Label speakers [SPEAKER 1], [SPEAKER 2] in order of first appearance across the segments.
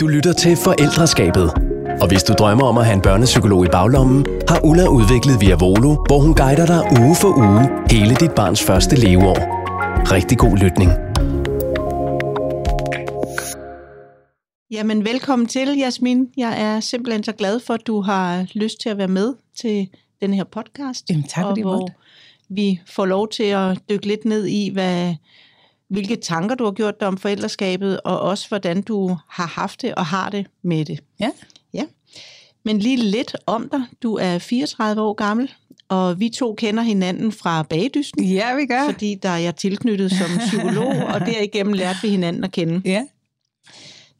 [SPEAKER 1] Du lytter til Forældreskabet. Og hvis du drømmer om at have en børnepsykolog i baglommen, har Ulla udviklet Via Volo, hvor hun guider dig uge for uge hele dit barns første leveår. Rigtig god lytning.
[SPEAKER 2] Jamen, velkommen til, Jasmin. Jeg er simpelthen så glad for, at du har lyst til at være med til den her podcast.
[SPEAKER 3] Jamen, tak
[SPEAKER 2] og
[SPEAKER 3] jeg
[SPEAKER 2] hvor vi får lov til at dykke lidt ned i, hvad, hvilke tanker du har gjort dig om forældreskabet, og også hvordan du har haft det og har det med det.
[SPEAKER 3] Ja.
[SPEAKER 2] Ja. Men lige lidt om dig. Du er 34 år gammel, og vi to kender hinanden fra bagdysten,
[SPEAKER 3] Ja, vi gør.
[SPEAKER 2] fordi der er jeg tilknyttet som psykolog, og derigennem lærte vi hinanden at kende.
[SPEAKER 3] Ja.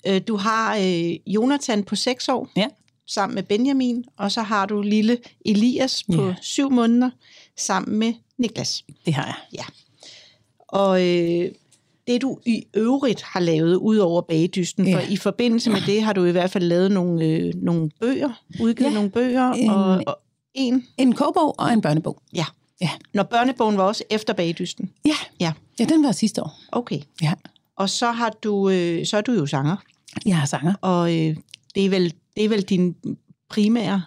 [SPEAKER 2] Øh, Du har øh, Jonathan på 6 år,
[SPEAKER 3] Ja.
[SPEAKER 2] sammen med Benjamin, og så har du lille Elias på
[SPEAKER 3] Ja.
[SPEAKER 2] 7 måneder, sammen med Niklas.
[SPEAKER 3] Det har jeg.
[SPEAKER 2] Og øh, det du i øvrigt har lavet ud over bagdysten, for
[SPEAKER 3] Ja.
[SPEAKER 2] i forbindelse med det har du i hvert fald lavet nogle, øh, nogle bøger, udgivet
[SPEAKER 3] Ja.
[SPEAKER 2] nogle bøger,
[SPEAKER 3] En-
[SPEAKER 2] og, og en,
[SPEAKER 3] En kogebog og en børnebog.
[SPEAKER 2] ja.
[SPEAKER 3] Ja.
[SPEAKER 2] Når børnebogen var også efter bagdysten.
[SPEAKER 3] Ja.
[SPEAKER 2] Ja.
[SPEAKER 3] Ja, den var sidste år.
[SPEAKER 2] Okay.
[SPEAKER 3] Ja.
[SPEAKER 2] Og så har du, øh, så er du jo sanger,
[SPEAKER 3] Jeg har sanger.
[SPEAKER 2] og øh, det, er vel, det er vel din primære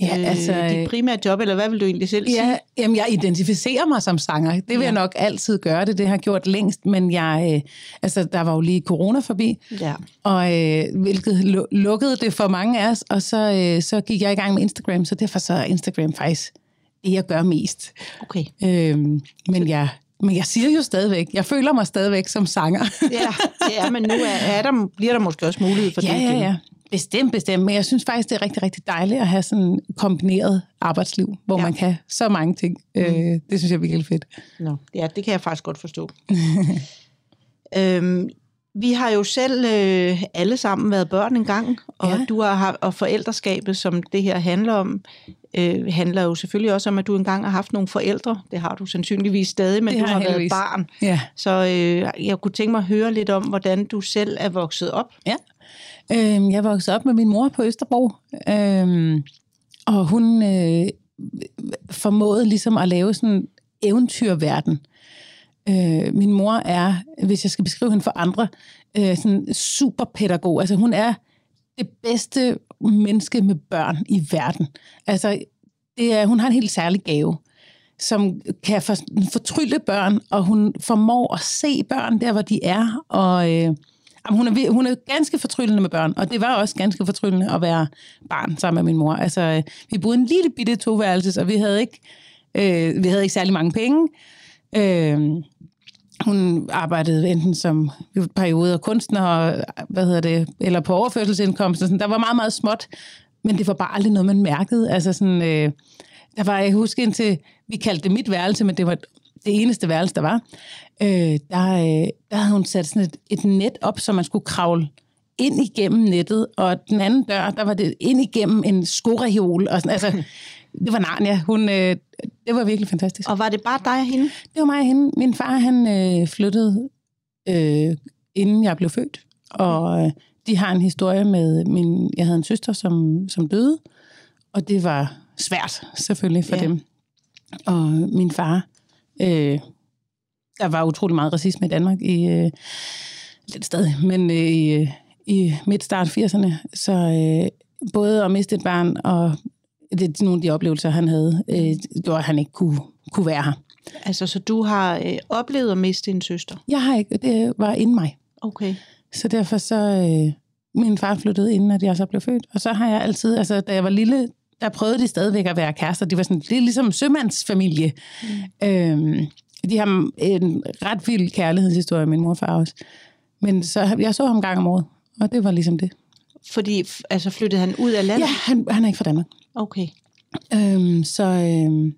[SPEAKER 3] Ja, altså...
[SPEAKER 2] øh, dit primære job, eller hvad vil du egentlig selv sige?
[SPEAKER 3] Ja, jamen, jeg identificerer mig som sanger. Det vil
[SPEAKER 2] Ja.
[SPEAKER 3] jeg nok altid gøre. Det, det har jeg gjort længst. Men jeg, øh, altså, der var jo lige corona forbi,
[SPEAKER 2] ja.
[SPEAKER 3] og øh, hvilket lu- lukkede det for mange af os. Og så, øh, så gik jeg i gang med Instagram, så derfor så er Instagram faktisk det, jeg gør mest.
[SPEAKER 2] Okay.
[SPEAKER 3] Øhm, men, jeg, men jeg siger jo stadigvæk, jeg føler mig stadigvæk som sanger.
[SPEAKER 2] Ja, ja, men nu er, er der, bliver der måske også mulighed for
[SPEAKER 3] Ja,
[SPEAKER 2] det
[SPEAKER 3] ja, ja. Bestemt, bestemt. Men jeg synes faktisk, det er rigtig, rigtig dejligt at have sådan et kombineret arbejdsliv, hvor
[SPEAKER 2] Ja.
[SPEAKER 3] man kan så mange ting. Mm. Øh, det synes jeg er virkelig fedt.
[SPEAKER 2] Nå, ja, det kan jeg faktisk godt forstå. øhm, vi har jo selv øh, alle sammen været børn engang, og
[SPEAKER 3] Ja.
[SPEAKER 2] du har og forældreskabet, som det her handler om, øh, handler jo selvfølgelig også om, at du engang har haft nogle forældre. Det har du sandsynligvis stadig, men
[SPEAKER 3] Det
[SPEAKER 2] du
[SPEAKER 3] har
[SPEAKER 2] har været barn.
[SPEAKER 3] Ja.
[SPEAKER 2] Så øh, jeg kunne tænke mig at høre lidt om, hvordan du selv er vokset op.
[SPEAKER 3] ja. Øh, jeg voksede op med min mor på Østerbro, øh, og hun øh, formåede ligesom at lave sådan en eventyrverden. Øh, min mor er, hvis jeg skal beskrive hende for andre, øh, sådan superpædagog. Altså hun er det bedste menneske med børn i verden. Altså, det er, hun har en helt særlig gave, som kan for, fortrylle børn, og hun formår at se børn der, hvor de er. Og øh, jamen, hun, er, hun er ganske fortryllende med børn, og det var også ganske fortryllende at være barn sammen med min mor. Altså, øh, vi boede en lille bitte toværelses, og vi havde ikke, øh, vi havde ikke særlig mange penge. Øh, hun arbejdede enten som i perioder kunstner, hvad hedder det, eller på overførselsindkomst. og Sådan. Der var meget, meget småt, men det var bare aldrig noget, man mærkede. Altså sådan, øh, der var, jeg husker indtil, vi kaldte det mit værelse, men det var det eneste værelse, der var. Øh, der, øh, der havde hun sat sådan et, et net op, så man skulle kravle ind igennem nettet, og den anden dør, der var det ind igennem en skoreol. Og sådan, altså, det var Narnia. Hun, øh, det var virkelig fantastisk.
[SPEAKER 2] Og var det bare dig og hende?
[SPEAKER 3] Det var mig og hende. Min far, han øh, flyttede, øh, inden jeg blev født. Og øh, de har en historie med min... Jeg havde en søster, som, som døde. Og det var svært, selvfølgelig, for
[SPEAKER 2] Ja.
[SPEAKER 3] dem. Og min far... Øh, der var utrolig meget racisme i Danmark i... Øh, lidt stadig, men øh, i, øh, i midt-start 80'erne. Så øh, både at miste et barn og det, nogle af de oplevelser, han havde, øh, gjorde, at han ikke kunne, kunne være her.
[SPEAKER 2] Altså, så du har øh, oplevet at miste en søster?
[SPEAKER 3] Jeg har ikke, det var inden mig.
[SPEAKER 2] Okay.
[SPEAKER 3] Så derfor så, øh, min far flyttede inden, at jeg så blev født. Og så har jeg altid, altså da jeg var lille, der prøvede de stadigvæk at være kærester. De var sådan, det er ligesom sømandsfamilie. Mm. Øhm, de har en ret vild kærlighedshistorie, min mor og far også. Men så, jeg så ham en gang om året, og det var ligesom det.
[SPEAKER 2] Fordi, altså flyttede han ud af landet?
[SPEAKER 3] Ja, han, han er ikke fra Danmark.
[SPEAKER 2] Okay.
[SPEAKER 3] Øhm, så, øhm,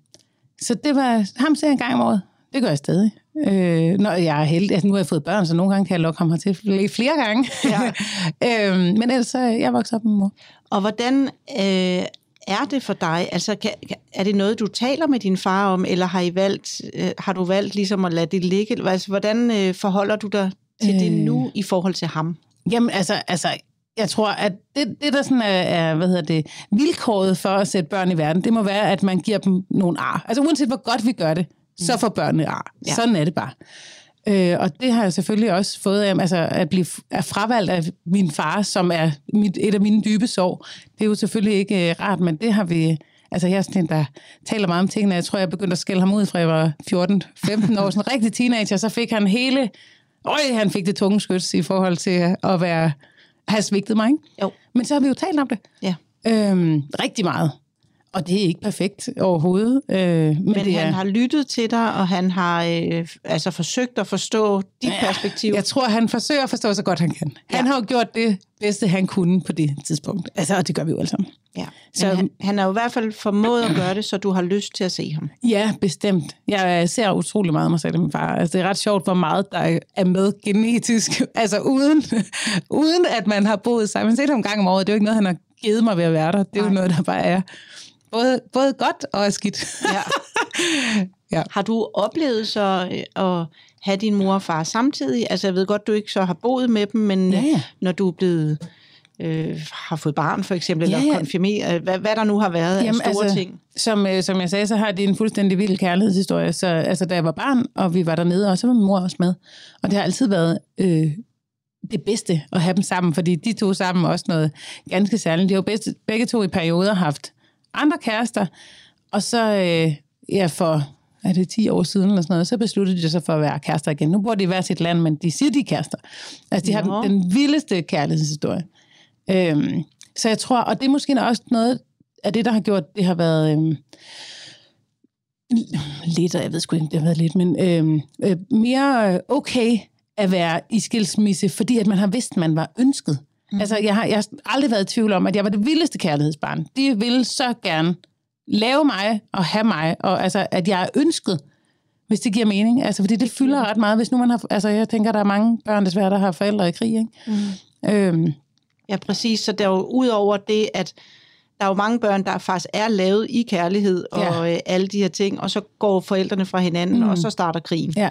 [SPEAKER 3] så det var, ham ser jeg en gang om året. Det gør jeg stadig. Øh, når jeg er heldig, altså nu har jeg fået børn, så nogle gange kan jeg lokke ham hertil flere, flere gange.
[SPEAKER 2] Ja.
[SPEAKER 3] øhm, men ellers så jeg vokset op med mor.
[SPEAKER 2] Og hvordan øh, er det for dig? Altså, kan, er det noget, du taler med din far om, eller har, I valgt, øh, har du valgt ligesom at lade det ligge? Altså, hvordan øh, forholder du dig til øh. det
[SPEAKER 3] Øh.
[SPEAKER 2] nu i forhold til ham?
[SPEAKER 3] Jamen altså, altså jeg tror, at det, det der sådan er, er, hvad hedder det, vilkåret for at sætte børn i verden, det må være, at man giver dem nogle ar. Altså uanset hvor godt vi gør det, så får børnene ar.
[SPEAKER 2] Ja.
[SPEAKER 3] Sådan er det bare. Øh, og det har jeg selvfølgelig også fået af, altså at blive er fravalgt af min far, som er mit, et af mine dybe sår. Det er jo selvfølgelig ikke øh, rart, men det har vi... Altså jeg er sådan en, der taler meget om tingene. Jeg tror, jeg begyndte at skælde ham ud, fra jeg var 14-15 år. Sådan en rigtig teenager, så fik han hele... Øj, han fik det tunge skyts i forhold til at være, have svigtet mig. Ikke?
[SPEAKER 2] Jo.
[SPEAKER 3] Men så har vi jo talt om det.
[SPEAKER 2] Ja.
[SPEAKER 3] Øhm, rigtig meget. Og det er ikke perfekt overhovedet. Øh, men
[SPEAKER 2] Men
[SPEAKER 3] det
[SPEAKER 2] han
[SPEAKER 3] er,
[SPEAKER 2] har lyttet til dig, og han har øh, altså forsøgt at forstå dit ja, perspektiv.
[SPEAKER 3] Jeg tror, han forsøger at forstå så godt, han kan. Han
[SPEAKER 2] Ja.
[SPEAKER 3] har jo gjort det bedste, han kunne på det tidspunkt. Altså, og det gør vi jo alle sammen.
[SPEAKER 2] Ja.
[SPEAKER 3] Så-
[SPEAKER 2] han, han har jo i hvert fald formået at gøre det, så du har lyst til at se ham.
[SPEAKER 3] Ja, bestemt. Jeg ser utrolig meget mig selv min far. Altså, det er ret sjovt, hvor meget der er med genetisk. Altså uden, uden at man har boet sammen. Man har set ham gang om året. Det er jo ikke noget, han har givet mig ved at være der. Det er jo
[SPEAKER 2] Nej.
[SPEAKER 3] noget, der bare er både, både godt og skidt.
[SPEAKER 2] Ja.
[SPEAKER 3] Ja.
[SPEAKER 2] Har du oplevet så øh, at have din mor og far samtidig? Altså jeg ved godt, du ikke så har boet med dem, men
[SPEAKER 3] Ja,
[SPEAKER 2] øh,
[SPEAKER 3] ja.
[SPEAKER 2] når du er blevet øh, har fået barn for eksempel,
[SPEAKER 3] Ja,
[SPEAKER 2] eller
[SPEAKER 3] ja.
[SPEAKER 2] konfirmeret, hvad, hvad der nu har været af
[SPEAKER 3] Jamen,
[SPEAKER 2] store
[SPEAKER 3] altså,
[SPEAKER 2] ting.
[SPEAKER 3] Som, øh, som jeg sagde, så har det en fuldstændig vild kærlighedshistorie. Så altså, da jeg var barn, og vi var dernede, og så var min mor også med. Og det har altid været øh, det bedste at have dem sammen, fordi de to sammen også noget ganske særligt. De har jo bedste, begge to i perioder haft andre kærester, og så øh, ja, for er det 10 år siden eller sådan noget, så besluttede de sig for at være kærester igen. Nu bor de i hver sit land, men de siger, de er kærester. Altså, de har
[SPEAKER 2] Nå.
[SPEAKER 3] den, den vildeste kærlighedshistorie. Øhm, så jeg tror, og det er måske også noget af det, der har gjort, det har været øhm, lidt, og jeg ved sgu ikke, det har været lidt, men øhm, øh, mere okay at være i skilsmisse, fordi at man har vidst, at man var ønsket. Mm. Altså, jeg har, jeg har aldrig været i tvivl om, at jeg var det vildeste kærlighedsbarn. De ville så gerne lave mig og have mig, og altså, at jeg er ønsket, hvis det giver mening. Altså, fordi det fylder ret meget, hvis nu man har... Altså, jeg tænker, der er mange børn desværre, der har forældre i krig, ikke? Mm. Øhm,
[SPEAKER 2] Ja, præcis. Så der er jo ud over det, at der er jo mange børn, der faktisk er lavet i kærlighed og
[SPEAKER 3] Ja.
[SPEAKER 2] øh, alle de her ting, og så går forældrene fra hinanden,
[SPEAKER 3] Mm.
[SPEAKER 2] og så starter krigen.
[SPEAKER 3] ja.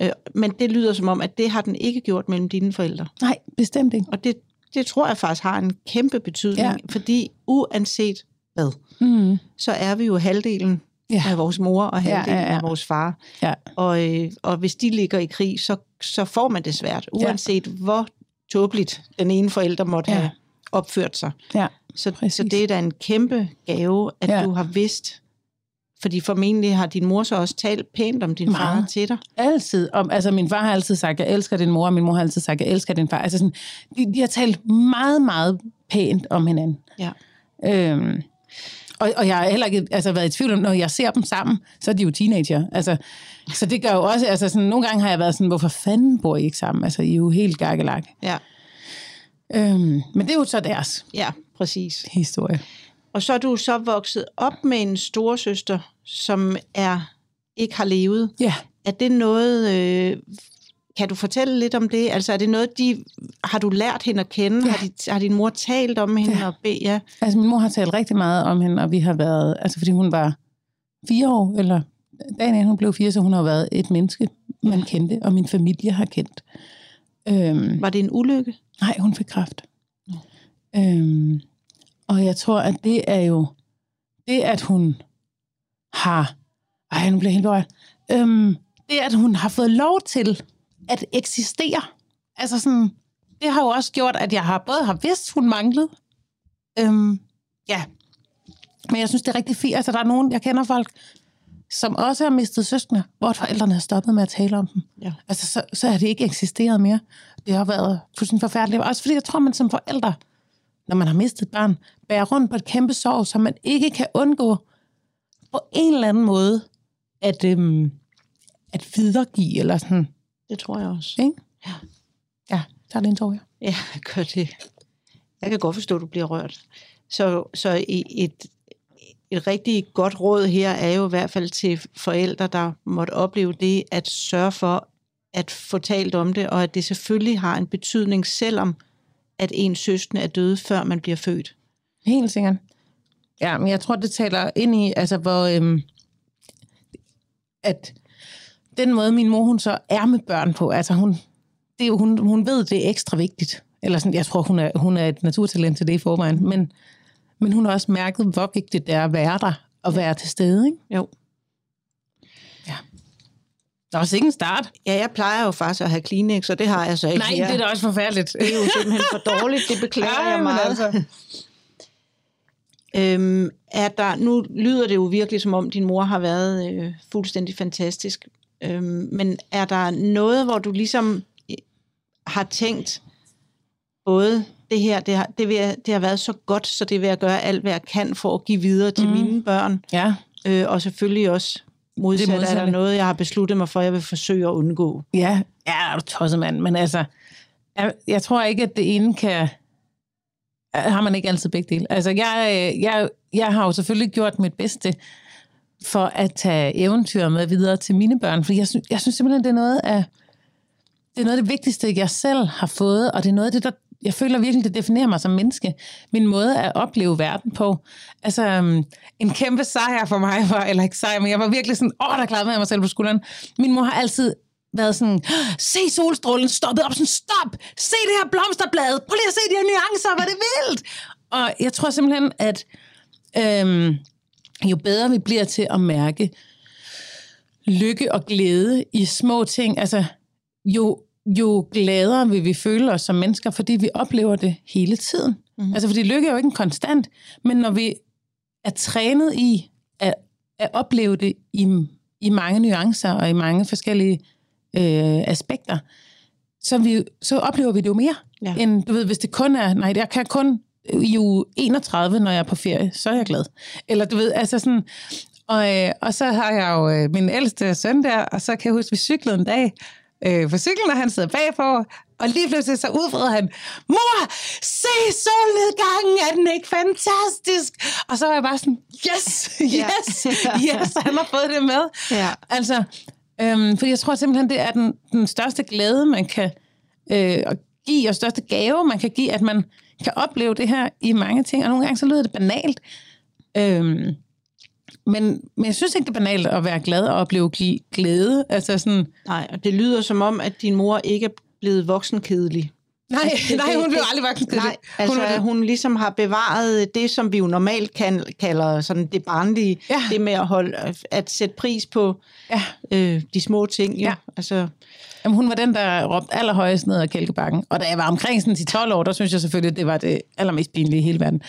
[SPEAKER 2] Øh, men det lyder som om, at det har den ikke gjort mellem dine forældre.
[SPEAKER 3] Nej, bestemt ikke.
[SPEAKER 2] Og det, det tror jeg faktisk har en kæmpe betydning,
[SPEAKER 3] Ja.
[SPEAKER 2] ja. fordi uanset hvad,
[SPEAKER 3] Mm.
[SPEAKER 2] så er vi jo halvdelen
[SPEAKER 3] Ja.
[SPEAKER 2] af vores mor og
[SPEAKER 3] Ja,
[SPEAKER 2] halvdelen
[SPEAKER 3] ja, ja.
[SPEAKER 2] af vores far.
[SPEAKER 3] Ja.
[SPEAKER 2] Og, øh, og hvis de ligger i krig, så, så får man det svært, uanset ja. hvor tåbeligt den ene forælder måtte
[SPEAKER 3] Ja.
[SPEAKER 2] ja. have opført sig.
[SPEAKER 3] Ja.
[SPEAKER 2] Så,
[SPEAKER 3] Præcis.
[SPEAKER 2] så det er da en kæmpe gave, at
[SPEAKER 3] Ja.
[SPEAKER 2] ja. du har vidst, fordi formentlig har din mor så også talt pænt om din far
[SPEAKER 3] Meget.
[SPEAKER 2] til dig.
[SPEAKER 3] Altid. Om, altså, min far har altid sagt, jeg elsker din mor, og min mor har altid sagt, jeg elsker din far. Altså, sådan, de, de har talt meget, meget pænt om hinanden.
[SPEAKER 2] Ja.
[SPEAKER 3] Øhm, og, og jeg har heller ikke altså, været i tvivl om, når jeg ser dem sammen, så er de jo teenager. Altså, så det gør jo også, altså sådan, nogle gange har jeg været sådan, hvorfor fanden bor I ikke sammen? Altså, I er jo helt gakkelag.
[SPEAKER 2] Ja,
[SPEAKER 3] Øhm, men det er jo så deres
[SPEAKER 2] ja, præcis.
[SPEAKER 3] historie.
[SPEAKER 2] Og så er du så vokset op med en storesøster, som er ikke har levet.
[SPEAKER 3] Ja.
[SPEAKER 2] Er det noget, øh, kan du fortælle lidt om det? Altså er det noget, de, har du lært hende at kende?
[SPEAKER 3] Ja.
[SPEAKER 2] Har, de, har din mor talt om hende?
[SPEAKER 3] Ja.
[SPEAKER 2] Og be, ja.
[SPEAKER 3] Altså, min mor har talt rigtig meget om hende, og vi har været, altså fordi hun var fire år, eller dagen inden hun blev fire, så hun har været et menneske, man kendte, og min familie har kendt. Øhm,
[SPEAKER 2] Var det en ulykke?
[SPEAKER 3] nej, hun fik kræft. Øhm, og jeg tror, at det er jo, det at hun har, ej, nu bliver jeg helt berørt, øhm, det at hun har fået lov til at eksistere, altså sådan, det har jo også gjort, at jeg har både har vidst, hun manglede, øhm, ja, men jeg synes, det er rigtig fint. Altså, der er nogen, jeg kender folk, som også har mistet søskende, hvor forældrene har stoppet med at tale om dem.
[SPEAKER 2] Ja.
[SPEAKER 3] Altså, så, så har det ikke eksisteret mere. Det har været fuldstændig forfærdeligt. Også fordi jeg tror, man som forældre, når man har mistet et barn, bærer rundt på et kæmpe sorg, som man ikke kan undgå på en eller anden måde at, øhm, at videregive, eller sådan,
[SPEAKER 2] Det tror jeg også.
[SPEAKER 3] ikke?
[SPEAKER 2] Ja.
[SPEAKER 3] Ja, der er det en tår, ja.
[SPEAKER 2] Ja, gør det. Jeg kan godt forstå, at du bliver rørt. Så, så et, et rigtig godt råd her er jo i hvert fald til forældre, der måtte opleve det, at sørge for at få talt om det, og at det selvfølgelig har en betydning, selvom at ens søskende er døde, før man bliver født.
[SPEAKER 3] Helt sikkert. Ja, men jeg tror, det taler ind i, altså hvor, øhm, at den måde, min mor, hun så er med børn på, altså hun, det er jo, hun, hun ved, det er ekstra vigtigt. Eller sådan, jeg tror, hun er, hun er et naturtalent til det i forvejen, men, men hun har også mærket, hvor vigtigt det er at være der og være til stede, ikke?
[SPEAKER 2] Jo.
[SPEAKER 3] Ja. Der var ikke en start.
[SPEAKER 2] Ja, jeg plejer jo faktisk at have Kleenex, og det har jeg så ikke
[SPEAKER 3] Nej,
[SPEAKER 2] her.
[SPEAKER 3] det er da også forfærdeligt.
[SPEAKER 2] det er jo simpelthen for dårligt, det beklager
[SPEAKER 3] Ej,
[SPEAKER 2] jeg meget.
[SPEAKER 3] altså.
[SPEAKER 2] Øhm, er der, nu lyder det jo virkelig, som om din mor har været øh, fuldstændig fantastisk. Øhm, men er der noget, hvor du ligesom øh, har tænkt, både det her, det har, det, vil, jeg- det har været så godt, så det vil jeg gøre alt, hvad jeg kan for at give videre til mm. mine børn.
[SPEAKER 3] Ja,
[SPEAKER 2] Øh, og selvfølgelig også modsat,
[SPEAKER 3] Det
[SPEAKER 2] det er der
[SPEAKER 3] modsatte.
[SPEAKER 2] noget, jeg har besluttet mig for, jeg vil forsøge at undgå.
[SPEAKER 3] ja, ja, er du tosset, mand. Men altså, jeg, jeg tror ikke, at det ene kan... Har man ikke altid begge dele. Altså, jeg, øh, jeg, jeg har jo selvfølgelig gjort mit bedste for at tage eventyr med videre til mine børn, for jeg, synes, jeg synes simpelthen, det er noget af det er noget af det vigtigste, jeg selv har fået, og det er noget af det, der jeg føler virkelig, det definerer mig som menneske. Min måde at opleve verden på. Altså, øhm, en kæmpe sejr for mig var, eller ikke sejr, men jeg var virkelig sådan, åh, der klarede mig selv på skulderen. Min mor har altid været sådan, se solstrålen stoppet op, sådan, stop, se det her blomsterblad, prøv lige at se de her nuancer, hvor det vildt. Og jeg tror simpelthen, at øhm, jo bedre vi bliver til at mærke lykke og glæde i små ting, altså jo, jo gladere vil vi føle os som mennesker, fordi vi oplever det hele tiden. Mm-hmm. Altså fordi lykke er jo ikke en konstant, men når vi er trænet i at, at opleve det i, i mange nuancer og i mange forskellige øh, aspekter, så, vi, så oplever vi det jo mere.
[SPEAKER 2] Ja.
[SPEAKER 3] End, du ved, hvis det kun er, nej, jeg kan kun i uge 31, når jeg er på ferie, så er jeg glad. Eller du ved, altså sådan, og, øh, og så har jeg jo øh, min ældste søn der, og så kan jeg huske, vi cyklede en dag øh, på cyklen, og han sidder bagpå, og lige pludselig så udfordrer han, mor, se solnedgangen, er den ikke fantastisk? Og så var jeg bare sådan, yes, yes, yes, han har fået det med.
[SPEAKER 2] Ja.
[SPEAKER 3] Altså, øhm, fordi jeg tror simpelthen, det er den, den største glæde, man kan øh, give, og største gave, man kan give, at man kan opleve det her i mange ting. Og nogle gange så lyder det banalt. Øhm, men, men jeg synes ikke, det er banalt at være glad og opleve glæde. Altså sådan,
[SPEAKER 2] Nej, og det lyder som om, at din mor ikke er blevet voksenkedelig
[SPEAKER 3] nej,
[SPEAKER 2] det-
[SPEAKER 3] nej, hun blev aldrig voksen.
[SPEAKER 2] Nej, altså
[SPEAKER 3] hun,
[SPEAKER 2] hun, hun ligesom har bevaret det, som vi jo normalt kan, kalder sådan det barnlige,
[SPEAKER 3] Ja.
[SPEAKER 2] det med at, holde, at sætte pris på
[SPEAKER 3] ja,
[SPEAKER 2] øh, de små ting. Jo.
[SPEAKER 3] Ja.
[SPEAKER 2] Altså,
[SPEAKER 3] Jamen, hun var den, der råbte allerhøjest ned ad kælkebakken. Og da jeg var omkring sådan 10-12 år, der synes jeg selvfølgelig, det var det allermest pinlige i hele verden.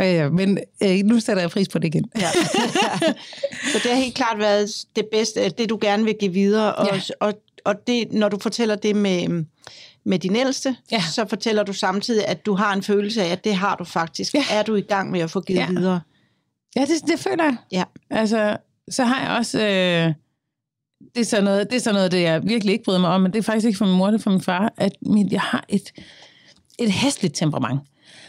[SPEAKER 3] Øh, men øh, nu sætter jeg pris på det igen.
[SPEAKER 2] ja. Så det har helt klart været det bedste, det du gerne vil give videre. Og,
[SPEAKER 3] Ja.
[SPEAKER 2] og, og det, når du fortæller det med, med din ældste,
[SPEAKER 3] Ja.
[SPEAKER 2] så fortæller du samtidig, at du har en følelse af, at det har du faktisk.
[SPEAKER 3] Ja.
[SPEAKER 2] Er du i gang med at få givet
[SPEAKER 3] Ja.
[SPEAKER 2] videre?
[SPEAKER 3] Ja, det, det føler jeg.
[SPEAKER 2] Ja.
[SPEAKER 3] Altså, så har jeg også... Øh, det, er sådan noget, det er sådan noget, det jeg virkelig ikke bryder mig om, men det er faktisk ikke for min mor, det er for min far, at min, jeg har et, et hestligt temperament.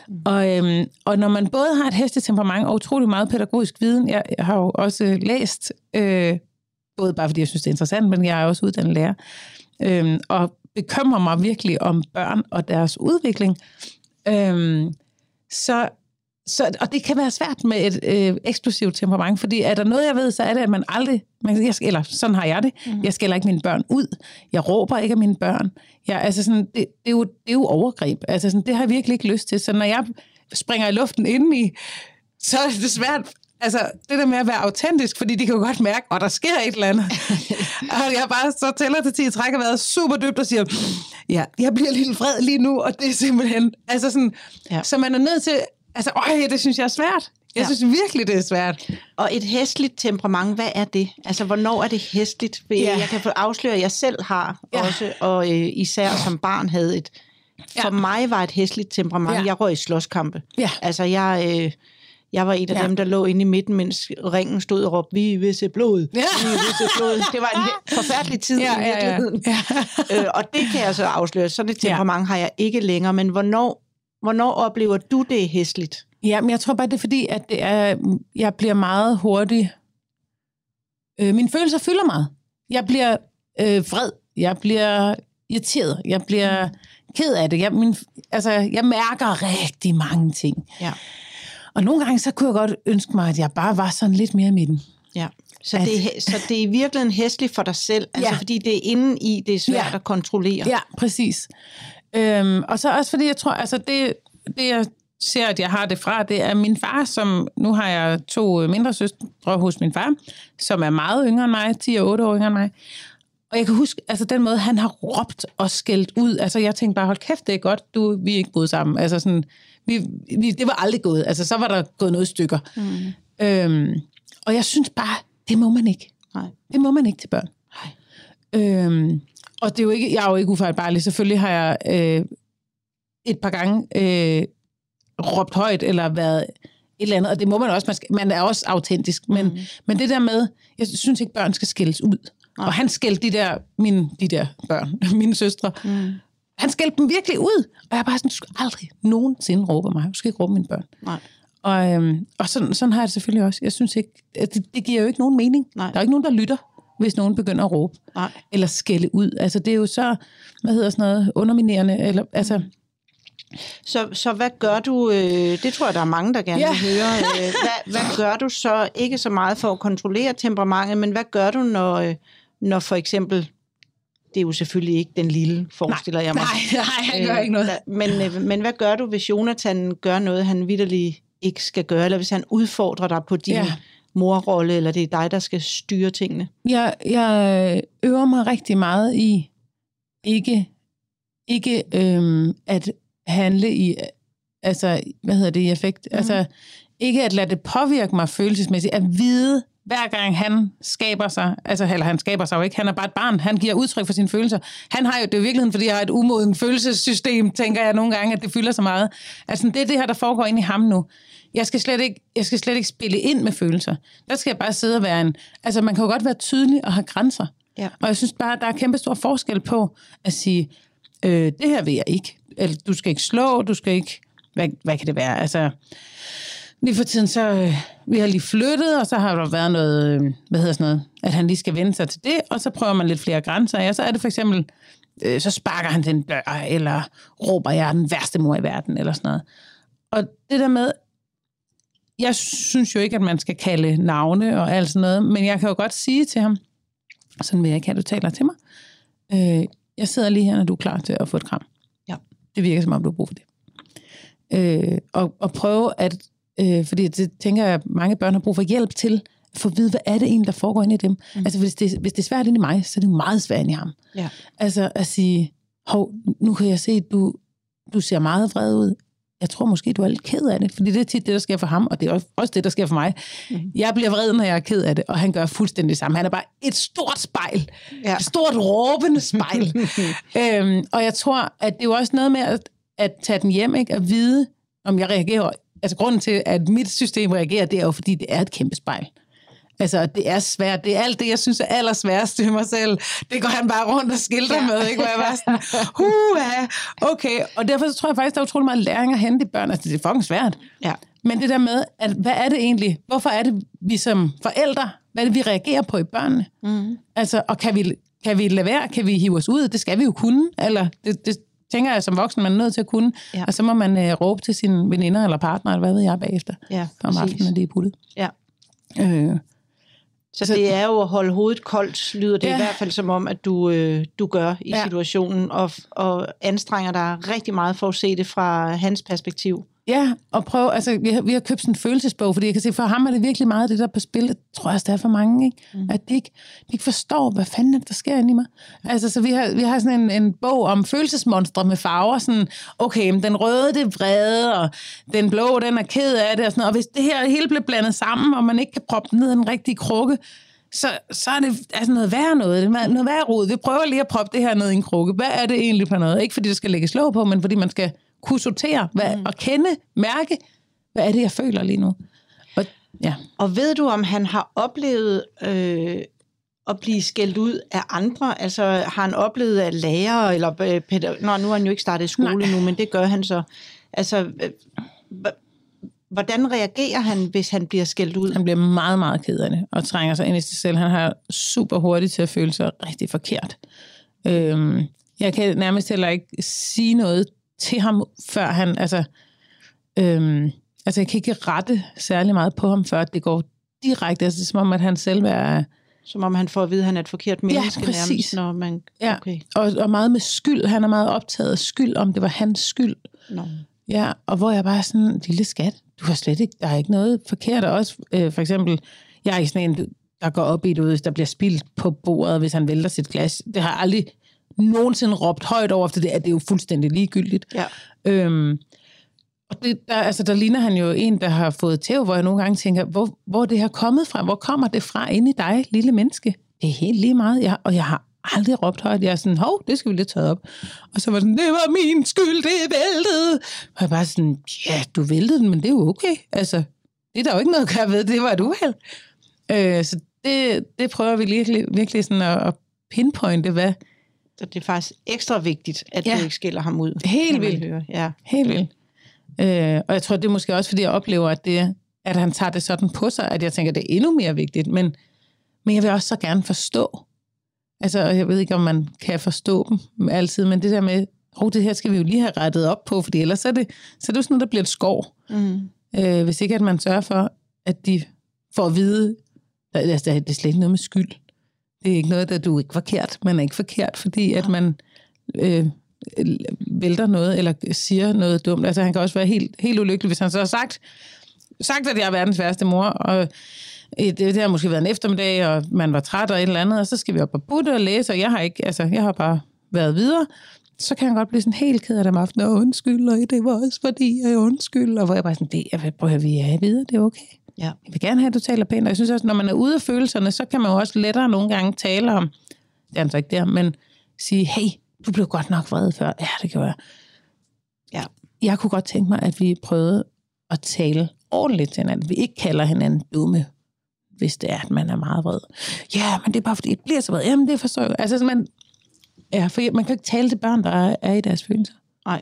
[SPEAKER 3] Mm. Og, øhm, og når man både har et hestligt temperament og utrolig meget pædagogisk viden, jeg, jeg har jo også læst, øh, både bare fordi jeg synes, det er interessant, men jeg er også uddannet lærer, øhm, og bekymrer mig virkelig om børn og deres udvikling, øhm, så, så, og det kan være svært med et øh, eksplosivt temperament, fordi er der noget, jeg ved, så er det, at man aldrig, man, jeg, eller sådan har jeg det, mm. jeg skælder ikke mine børn ud, jeg råber ikke af mine børn, jeg, altså sådan, det, det, er jo, det er jo overgreb, altså sådan, det har jeg virkelig ikke lyst til, så når jeg springer i luften indeni, så er det svært, altså det der med at være autentisk, fordi de kan jo godt mærke, at der sker et eller andet. og jeg bare så tæller til 10 trækker været super dybt og siger, ja, jeg bliver lidt vred lige nu, og det er simpelthen, altså sådan,
[SPEAKER 2] Ja.
[SPEAKER 3] så man er nødt til, altså, øj, det synes jeg er svært. Jeg
[SPEAKER 2] Ja.
[SPEAKER 3] synes virkelig, det er svært.
[SPEAKER 2] Og et hestligt temperament, hvad er det? Altså, hvornår er det hestligt?
[SPEAKER 3] Ja.
[SPEAKER 2] Jeg kan få afsløre, at jeg selv har
[SPEAKER 3] Ja.
[SPEAKER 2] også, og øh, især som barn havde et... For
[SPEAKER 3] Ja.
[SPEAKER 2] mig var et hestligt temperament.
[SPEAKER 3] Ja.
[SPEAKER 2] Jeg røg i slåskampe.
[SPEAKER 3] Ja.
[SPEAKER 2] Altså, jeg, øh, jeg var en af
[SPEAKER 3] Ja.
[SPEAKER 2] dem, der lå inde i midten, mens ringen stod og råbte, vi vil se blod.
[SPEAKER 3] Ja.
[SPEAKER 2] Vi vil se blod. Det var en he- forfærdelig tid
[SPEAKER 3] Ja,
[SPEAKER 2] i
[SPEAKER 3] ja, ja.
[SPEAKER 2] virkeligheden.
[SPEAKER 3] Ja.
[SPEAKER 2] øh, og det kan jeg så afsløre. Sådan et
[SPEAKER 3] Ja.
[SPEAKER 2] temperament har jeg ikke længere. Men hvornår, hvornår oplever du det er hestligt?
[SPEAKER 3] Ja, men jeg tror bare, det er fordi, at det er, jeg bliver meget hurtig. Øh, mine følelser fylder meget. Jeg bliver øh, vred. Jeg bliver irriteret. Jeg bliver ked af det. Jeg, min, altså, jeg mærker rigtig mange ting.
[SPEAKER 2] Ja.
[SPEAKER 3] Og nogle gange, så kunne jeg godt ønske mig, at jeg bare var sådan lidt mere i midten.
[SPEAKER 2] Ja. Så,
[SPEAKER 3] At-
[SPEAKER 2] det, er, så det er i virkeligheden hæsligt for dig selv, altså
[SPEAKER 3] Ja.
[SPEAKER 2] fordi det er inde i, det er svært
[SPEAKER 3] Ja.
[SPEAKER 2] at kontrollere.
[SPEAKER 3] Ja, præcis. Øhm, og så også fordi, jeg tror, altså det, det jeg ser, at jeg har det fra, det er min far, som, nu har jeg to mindre søstre hos min far, som er meget yngre end mig, 10 og 8 år yngre end mig. Og jeg kan huske, altså den måde, han har råbt og skældt ud. Altså jeg tænkte bare, hold kæft, det er godt, du, vi er ikke boet sammen. Altså sådan, vi, vi, det var aldrig gået. Altså så var der gået noget stykker. Mm. Øhm, og jeg synes bare, det må man ikke.
[SPEAKER 2] Nej.
[SPEAKER 3] Det må man ikke til børn.
[SPEAKER 2] Nej.
[SPEAKER 3] Øhm, og det er jo ikke, jeg er jo ikke ufejlbarlig. Selvfølgelig har jeg øh, et par gange øh, råbt højt, eller været et eller andet, og det må man også, man, skal, man er også autentisk, men, mm. men det der med, jeg synes ikke, børn skal skældes ud. Nej. Og han skældte de der, mine, de der børn, mine søstre, mm. han skældte dem virkelig ud, og jeg bare sådan, du skal aldrig nogensinde råbe mig, du skal ikke råbe mine børn.
[SPEAKER 2] Nej.
[SPEAKER 3] Og, øhm, og sådan, sådan har jeg det selvfølgelig også. Jeg synes ikke, at det, det giver jo ikke nogen mening.
[SPEAKER 2] Nej.
[SPEAKER 3] Der er ikke nogen, der lytter, hvis nogen begynder at råbe.
[SPEAKER 2] Nej.
[SPEAKER 3] Eller skælde ud. Altså, det er jo så, hvad hedder sådan noget, underminerende. Eller, altså,
[SPEAKER 2] Så, så hvad gør du, øh, det tror jeg, der er mange, der gerne
[SPEAKER 3] Ja.
[SPEAKER 2] vil høre, øh, hvad, hvad gør du så, ikke så meget for at kontrollere temperamentet, men hvad gør du, når, øh, når for eksempel, det er jo selvfølgelig ikke den lille, forestiller jeg mig.
[SPEAKER 3] nej, nej, han gør ikke noget.
[SPEAKER 2] Men, øh, men hvad gør du, hvis Jonathan gør noget, han vidderligt ikke skal gøre, eller hvis han udfordrer dig på din
[SPEAKER 3] ja.
[SPEAKER 2] morrolle, eller det er dig, der skal styre tingene?
[SPEAKER 3] Jeg, jeg øver mig rigtig meget i ikke, ikke øhm, at handle i, altså, hvad hedder det, i effekt? Mm. Altså, ikke at lade det påvirke mig følelsesmæssigt, at vide, hver gang han skaber sig, altså eller han skaber sig jo ikke, han er bare et barn, han giver udtryk for sine følelser. Han har jo, det er jo virkeligheden, fordi jeg har et umoden følelsessystem, tænker jeg nogle gange, at det fylder så meget. Altså det er det her, der foregår inde i ham nu. Jeg skal, slet ikke, jeg skal slet ikke spille ind med følelser. Der skal jeg bare sidde og være en... Altså man kan jo godt være tydelig og have grænser.
[SPEAKER 2] Ja.
[SPEAKER 3] Og jeg synes bare, der er kæmpe stor forskel på at sige, øh, det her vil jeg ikke. Eller du skal ikke slå, du skal ikke... Hvad, hvad kan det være? Altså, lige for tiden, så øh, vi har lige flyttet, og så har der været noget, øh, hvad hedder sådan noget, at han lige skal vende sig til det, og så prøver man lidt flere grænser. Ja, så er det for eksempel, øh, så sparker han den dør, eller råber jeg er den værste mor i verden, eller sådan noget. Og det der med, jeg synes jo ikke, at man skal kalde navne og alt sådan noget, men jeg kan jo godt sige til ham, sådan vil jeg ikke have, du taler til mig. Øh, jeg sidder lige her, når du er klar til at få et kram.
[SPEAKER 2] Ja.
[SPEAKER 3] Det virker som om, du har brug for det. Øh, og, og prøve at, øh, fordi det tænker jeg, at mange børn har brug for hjælp til, at få at vide, hvad er det egentlig, der foregår inde i dem. Mm. Altså hvis det, hvis det er svært inde i mig, så er det meget svært inde i ham.
[SPEAKER 2] Ja.
[SPEAKER 3] Altså at sige, hov, nu kan jeg se, at du, du ser meget vred ud. Jeg tror måske, du er lidt ked af det, fordi det er tit det, der sker for ham, og det er også- også det, der sker for mig. Mm. Jeg bliver vred, når jeg er ked af det, og han gør fuldstændig det samme. Han er bare et stort spejl.
[SPEAKER 2] Ja.
[SPEAKER 3] Et stort råbende spejl. øhm, og jeg tror, at det er jo også noget med at, at tage den hjem, ikke? at vide, om jeg reagerer. Altså grunden til, at mit system reagerer, det er jo, fordi det er et kæmpe spejl. Altså, det er svært. Det er alt det, jeg synes er allersværest i mig selv. Det går han bare rundt og skilter
[SPEAKER 2] Ja.
[SPEAKER 3] ja. med, ikke? Hvor jeg bare sådan, huha, okay. Og derfor så tror jeg faktisk, der er utrolig meget læring at hente i børn. Altså, det er fucking svært.
[SPEAKER 2] Ja.
[SPEAKER 3] Men det der med, at hvad er det egentlig? Hvorfor er det, vi som forældre, hvad er det, vi reagerer på i børnene?
[SPEAKER 2] Mm.
[SPEAKER 3] Altså, og kan vi, kan vi lade være? Kan vi hive os ud? Det skal vi jo kunne. Eller det, det tænker jeg som voksen, man er nødt til at kunne.
[SPEAKER 2] Ja.
[SPEAKER 3] Og så må man øh, råbe til sine veninder eller partner, eller hvad ved jeg, bagefter.
[SPEAKER 2] Ja,
[SPEAKER 3] om aftenen, når det er puttet.
[SPEAKER 2] Ja.
[SPEAKER 3] Øh,
[SPEAKER 2] Så det er jo at holde hovedet koldt, lyder det ja. I hvert fald som om, at du, øh, du gør i. Ja. situationen, og, og anstrenger dig rigtig meget for at se det fra hans perspektiv.
[SPEAKER 3] Ja, og prøv, altså vi har, vi har købt sådan en følelsesbog, fordi jeg kan se, for ham er det virkelig meget det der på spil, det tror jeg også, det er for mange, ikke? Mm. at de ikke, de ikke forstår, hvad fanden er det, der sker inde i mig. Altså, så vi har, vi har sådan en, en bog om følelsesmonstre med farver, sådan, okay, men den røde, det er vrede, og den blå, den er ked af det, og sådan noget. Og hvis det her hele bliver blandet sammen, og man ikke kan proppe den ned i den rigtige krukke, så, så er det altså noget værre noget. Det er noget værre rod. Vi prøver lige at proppe det her ned i en krukke. Hvad er det egentlig for noget? Ikke fordi der skal lægges låg på, men fordi man skal kunne sortere hvad, mm. og kende, mærke, hvad er det, jeg føler lige nu. Og, ja.
[SPEAKER 2] Og ved du, om han har oplevet øh, at blive skældt ud af andre? Altså har han oplevet af lærere, eller øh, pædag- Nå, nu har han jo ikke startet i skole
[SPEAKER 3] Nej.
[SPEAKER 2] nu, men det gør han så. Altså, øh, hvordan reagerer han, hvis han bliver skældt ud?
[SPEAKER 3] Han bliver meget, meget ked af det, og trænger sig ind i sig selv. Han har super hurtigt til at føle sig rigtig forkert. Øhm, jeg kan nærmest heller ikke sige noget til ham, før han, altså, øhm, altså jeg kan ikke rette særlig meget på ham, før det går direkte. Altså, det er som om, at han selv er,
[SPEAKER 2] Som om han får at vide, at han er et forkert menneske
[SPEAKER 3] præcis.
[SPEAKER 2] nærmest, når man...
[SPEAKER 3] ja,
[SPEAKER 2] Okay.
[SPEAKER 3] og, og meget med skyld. Han er meget optaget af skyld, om det var hans skyld.
[SPEAKER 2] Nå.
[SPEAKER 3] Ja, og hvor jeg bare er sådan, lille skat, du har slet ikke, der er ikke noget forkert. Og også øh, for eksempel, jeg er i sådan en, der går op i det, hvis der bliver spildt på bordet, hvis han vælter sit glas. Det har jeg aldrig nogensinde råbt højt over, for det, at det er jo fuldstændig ligegyldigt.
[SPEAKER 2] Ja.
[SPEAKER 3] Øhm, og det, der, altså, der ligner han jo en, der har fået tæv, hvor jeg nogle gange tænker, hvor, hvor det her kommet fra? Hvor kommer det fra inde i dig, lille menneske? Det er helt lige meget, jeg, og jeg har aldrig råbt højt. Jeg er sådan, hov, det skal vi lige tage op. Og så var det sådan, det var min skyld, det væltede. Og jeg bare sådan, ja, du væltede den, men det er jo okay. Altså, det er der jo ikke noget at gøre ved, det var et uheld. Øh, så det, det prøver vi virkelig, virkelig sådan at, at pinpointe, hvad,
[SPEAKER 2] Så det er faktisk ekstra vigtigt, at
[SPEAKER 3] Ja.
[SPEAKER 2] du ikke skiller ham ud.
[SPEAKER 3] Helt vildt.
[SPEAKER 2] høre. Ja.
[SPEAKER 3] Helt vildt. Øh, og jeg tror, det er måske også, fordi jeg oplever, at, det, at han tager det sådan på sig, at jeg tænker, at det er endnu mere vigtigt. Men, men jeg vil også så gerne forstå. Altså, jeg ved ikke, om man kan forstå dem altid, men det der med, oh, det her skal vi jo lige have rettet op på, fordi ellers er det, så er det jo sådan noget, der bliver et skov.
[SPEAKER 2] Mm.
[SPEAKER 3] Øh, hvis ikke at man sørger for, at de får at vide, at altså, det er slet ikke noget med skyld. Det er ikke noget, der du er ikke forkert. Man er ikke forkert, fordi at man øh, vælter noget, eller siger noget dumt. Altså han kan også være helt, helt ulykkelig, hvis han så har sagt, sagt, at jeg er verdens værste mor, og øh, det, det har måske været en eftermiddag, og man var træt og et eller andet, og så skal vi op og putte og læse, og jeg har ikke, altså jeg har bare været videre, så kan han godt blive sådan helt ked af det om aftenen, og undskyld, og det var også fordi, jeg undskyld, og hvor jeg bare sådan, det, jeg prøv at vi er videre, det er okay.
[SPEAKER 2] Ja.
[SPEAKER 3] Jeg vil gerne have, at du taler pænt, og jeg synes også, når man er ude af følelserne, så kan man jo også lettere nogle gange tale om, det er han så ikke der, men sige, hey, du blev godt nok vred før. Ja, det gjorde jeg.
[SPEAKER 2] Ja.
[SPEAKER 3] Jeg kunne godt tænke mig, at vi prøvede at tale ordentligt til hinanden. Vi ikke kalder hinanden dumme, hvis det er, at man er meget vred. Ja, men det er bare fordi, jeg bliver så vred. Jamen, det forstår jeg. Altså, man, ja, for man kan ikke tale til børn, der er, er i deres følelser.
[SPEAKER 2] Nej.